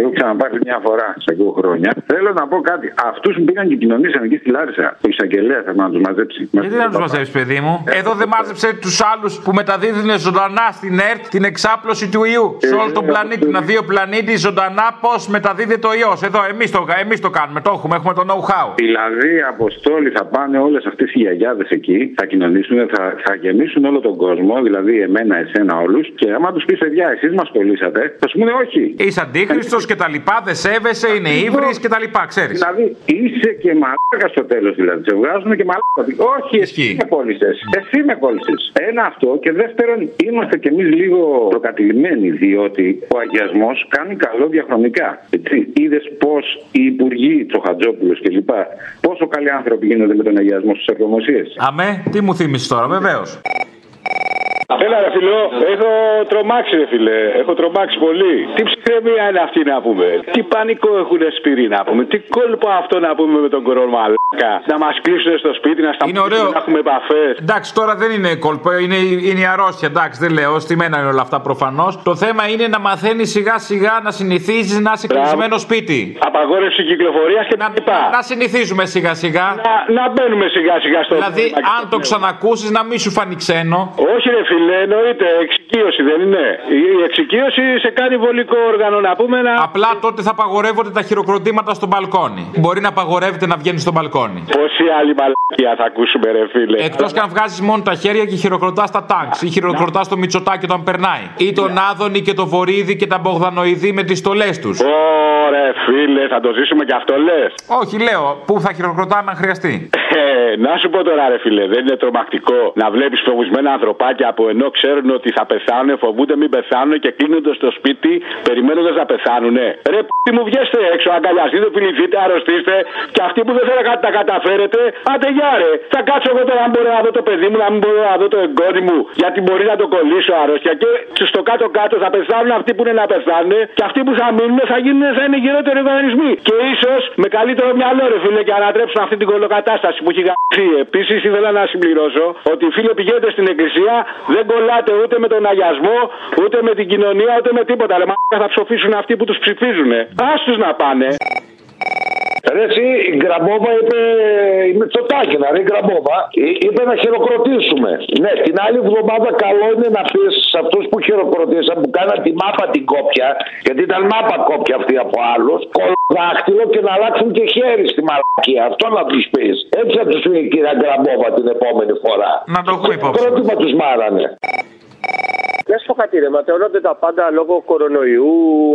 S25: Έχω ξαναπάρει μια φορά σε δύο χρόνια. Θέλω να πω κάτι. Αυτούς που πήγαν και κοινωνήσαν εκεί στη Λάρισα, ο εισαγγελέας θα να τους μαζέψει.
S16: Γιατί δεν τους μαζεύει, παιδί μου; Εδώ δεν μάζεψε τους άλλους που μεταδίδουν ζωντανά στην ΕΡΤ την εξάπλωση του ιού. Σε όλο τον πλανήτη. Να δει ο πλανήτη ζωντανά πώς μεταδίδεται ο ιός. Εδώ εμείς το, εμείς το κάνουμε. Το έχουμε, έχουμε το know-how.
S25: Δηλαδή, αποστόλοι θα πάνε όλες αυτές οι γιαγιάδες εκεί, θα κοινωνήσουν, θα, θα γεμίσουν όλο τον κόσμο, δηλαδή εμένα, εσένα, όλους. Και άμα τους πεις, παιδιά, εσείς μας κολλήσατε, θα σου πούνε όχι.
S16: Είσαι αντίχρηστο και τα λοιπά, δεν σέβεσαι, είναι ύβρις και τα λοιπά, ξέρεις.
S25: Δηλαδή, είσαι και μαλάκα στο τέλος, δηλαδή. Σε βγάζουν και μαλάκα. Όχι, εσύ με κόλλησες. Εσύ με κόλλησες. Ένα αυτό και δεύτερον, είμαστε κι εμείς λίγο προκατηλημένοι, διότι ο αγιασμός κάνει καλό διαχρονικά. Είδες πώς οι υπουργοί, Τσοχατζόπουλος κλπ. Πόσο καλοί άνθρωποι γίνονται με τον αγιασμό στις ευρωμοσίε.
S16: Αμέ, τι μου θύμισες τώρα, βεβαίως.
S26: Έλα ρε φιλό, έχω τρομάξει ρε φιλέ, έχω τρομάξει πολύ. Τι ψυχραιμία είναι αυτή να πούμε; Τι πανικό έχουν σπίρι να πούμε; Τι κόλπο αυτό να πούμε με τον κορμό μαλάκα; Να μας κλείσουν στο σπίτι, να σταματήσουμε να έχουμε επαφές.
S16: Εντάξει, τώρα δεν είναι κόλπο, είναι, είναι η αρρώστια. Εντάξει, δεν λέω, στημένα είναι όλα αυτά προφανώς. Το θέμα είναι να μαθαίνει σιγά σιγά να συνηθίζεις να είσαι κλεισμένο σπίτι.
S26: Απαγόρευση κυκλοφορίας και
S16: να, να συνηθίζουμε σιγά σιγά.
S26: Να, να μπαίνουμε σιγά σιγά στο
S16: Δηλαδή, αν το ξανακούσεις, να μην σου φανεί ξένο.
S26: Όχι, ρε φίλε, φίλε, εννοείται. Εξοικείωση δεν είναι. Η η εξοικείωση σε κάνει βολικό όργανο να πούμε να.
S16: Απλά τότε θα απαγορεύονται τα χειροκροτήματα στο μπαλκόνι. Μπορεί να απαγορεύεται να βγαίνει στο μπαλκόνι.
S26: Πόση άλλη μαλακία θα ακούσουμε, ρε φίλε.
S16: Εκτός και αν βγάζεις μόνο τα χέρια και χειροκροτάς τα τάγκ ή χειροκροτάς το μυτσοτάκι όταν περνάει. Ή τον Άδωνη και το Βορύδη και τα Μπογδανοειδή με τις στολές τους.
S26: Ωραία, φίλε, θα το ζήσουμε και αυτό λες;
S16: Όχι, λέω, πού θα χειροκροτάμε αν χρειαστεί.
S26: Ε, να σου πω τώρα, ρε φίλε, δεν είναι τρομακτικό να βλέπεις φοβισμένα ανθρωπάκια που ενώ ξέρουν ότι θα πεθάνουν, φοβούνται μην πεθάνουν και κλείνονται στο σπίτι περιμένοντας να πεθάνουν. Ρε, τι μου βγαίνετε έξω, αγκαλιαστείτε, φιληθείτε, αρρωστήστε και αυτοί που δεν θέλουν να τα καταφέρετε, άντε γεια ρε. Θα κάτσω εγώ τώρα αν μπορώ να δω το παιδί μου, να μην μπορώ να δω το εγγόνι μου, γιατί μπορεί να το κολλήσω αρρώστια και στο κάτω-κάτω θα πεθάνουν αυτοί που είναι να πεθάνουν και αυτοί που θα μείνουν θα, γίνουν, θα είναι γυρότεροι οργανισμοί. Και ίσως με καλύτερο μυαλό, ρε φίλε, και ανατρέψουν αυτή την κολοκατάσταση που έχει γαμπτεί. Επίσης ήθελα να συμπληρώσω ότι φίλε πηγαίνετε στην εκκλησία, δεν κολλάτε ούτε με τον αγιασμό, ούτε με την κοινωνία, ούτε με τίποτα. Αλλά θα ψοφήσουν αυτοί που τους ψηφίζουν. Άστους να πάνε.
S27: Ρε εσύ, η Γκραμπόβα είπε, η Μητσοτάκηνα, ρε η Γκραμπόβα, εί- είπε να χειροκροτήσουμε. Ναι, την άλλη εβδομάδα καλό είναι να πεις σε αυτούς που χειροκροτήσαν, που κάναν τη μάπα την κόπια, γιατί ήταν μάπα κόπια αυτή από άλλους, κολοδάχτυλο και να αλλάξουν και χέρι στη μαλακία. Αυτό να τους πεις. Έτσι θα τους πει η κυρία Γκραμπόβα την επόμενη φορά.
S16: Να το έχουμε υπόψη.
S27: Πρότυπα τους μάρανε.
S28: Να σου πω κάτι, ρε. Ματαιώνονται τα πάντα λόγω κορονοϊού.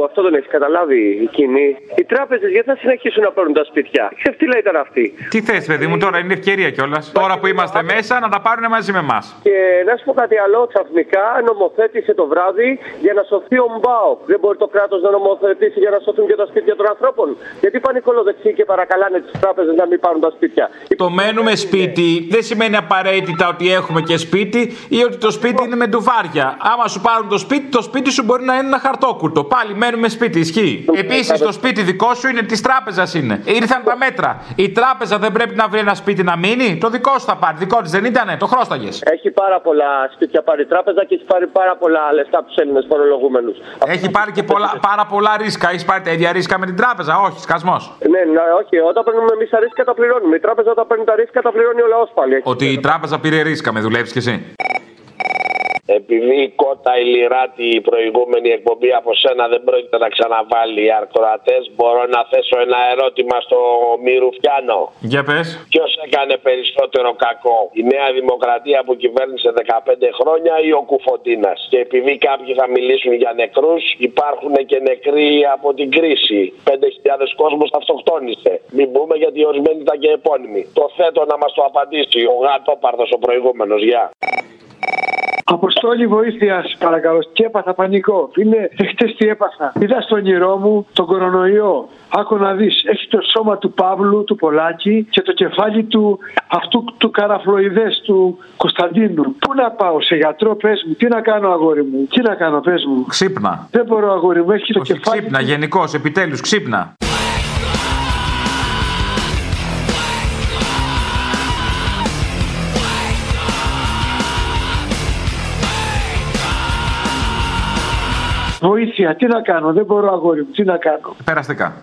S28: Αυτό δεν έχει καταλάβει η κοινή. Οι τράπεζες γιατί θα συνεχίσουν να παίρνουν τα σπίτια; Ξεφτύλα ήταν αυτή;
S16: Τι θες, παιδί μου, τώρα είναι ευκαιρία κιόλας. Τώρα που είμαστε μέσα να τα πάρουν μαζί με εμάς.
S28: Και να σου πω κάτι άλλο, ξαφνικά νομοθέτησε το βράδυ για να σωθεί ο Μπάο. Δεν μπορεί το κράτος να νομοθετήσει για να σωθούν και τα σπίτια των ανθρώπων. Γιατί πάνε οι κολοδεξιοί και παρακαλάνε τις τράπεζες να μην πάρουν τα σπίτια.
S16: Το μένουμε σπίτι δεν σημαίνει απαραίτητα ότι έχουμε και σπίτι ή ότι το σπίτι είναι με ντουβάρια. Άμα σου πάρουν το σπίτι, το σπίτι σου μπορεί να είναι ένα χαρτόκουρτο. Πάλι μένουμε σπίτι, ισχύει. Επίσης το σπίτι δικό σου είναι της τράπεζας είναι. Ήρθαν τα μέτρα. Η τράπεζα δεν πρέπει να βρει ένα σπίτι να μείνει; Το δικό σου θα πάρει. Δικό της δεν ήτανε, το χρώσταγες.
S28: Έχει πάρα πολλά σπίτια πάρει η τράπεζα και έχει πάρει πάρα πολλά λεφτά από τους Έλληνες φορολογούμενους.
S16: Έχει πάρει και πολλά, πάρα πολλά ρίσκα. Έχεις πάρει τα ίδια ρίσκα με την τράπεζα; Όχι, σκασμός.
S28: Ναι, ναι, όχι. Όταν παίρνουμε εμείς τα ρίσκα τα πληρώνουμε. Η τράπεζα όταν παίρνει τα ρίσκα τα πληρώνει ο λαός πάλι.
S16: Ότι η τράπεζα πήρε ρίσκα, με δουλεύει κι εσύ.
S29: Επειδή η κότα ηλιράτη η προηγούμενη εκπομπή από σένα δεν πρόκειται να ξαναβάλει οι αρκορατέ, μπορώ να θέσω ένα ερώτημα στο Μυρουφιάνο.
S16: Για πες.
S29: Ποιος έκανε περισσότερο κακό, η Νέα Δημοκρατία που κυβέρνησε 15 χρόνια ή ο Κουφοντίνα. Και επειδή κάποιοι θα μιλήσουν για νεκρούς, υπάρχουν και νεκροί από την κρίση. 5.000 κόσμος αυτοκτόνησε. Μην πούμε γιατί ορισμένοι ήταν και επώνυμοι. Το θέτω να μας το απαντήσει ο Γατόπαρδος ο προηγούμενος. Γεια.
S30: Αποστόλη βοήθεια, παρακαλώ. Και έπαθα πανικό. Είναι εχθές τι έπαθα. Είδα στο όνειρό μου τον κορονοϊό. Άκου να δεις. Έχει το σώμα του Παύλου, του Πολάκη και το κεφάλι του αυτού του καραφλοειδές του Κωνσταντίνου. Πού να πάω, σε γιατρό, πες μου. Τι να κάνω, αγόρι μου. Τι να κάνω, πες μου.
S16: Ξύπνα.
S30: Δεν μπορώ, αγόρι μου. Έχει το
S16: Όχι,
S30: κεφάλι.
S16: ξύπνα, γενικώς, επιτέλους, ξύπνα.
S30: Βοήθεια, τι να κάνω. Δεν μπορώ, αγόρι μου. Τι να κάνω.
S16: Περαστικά.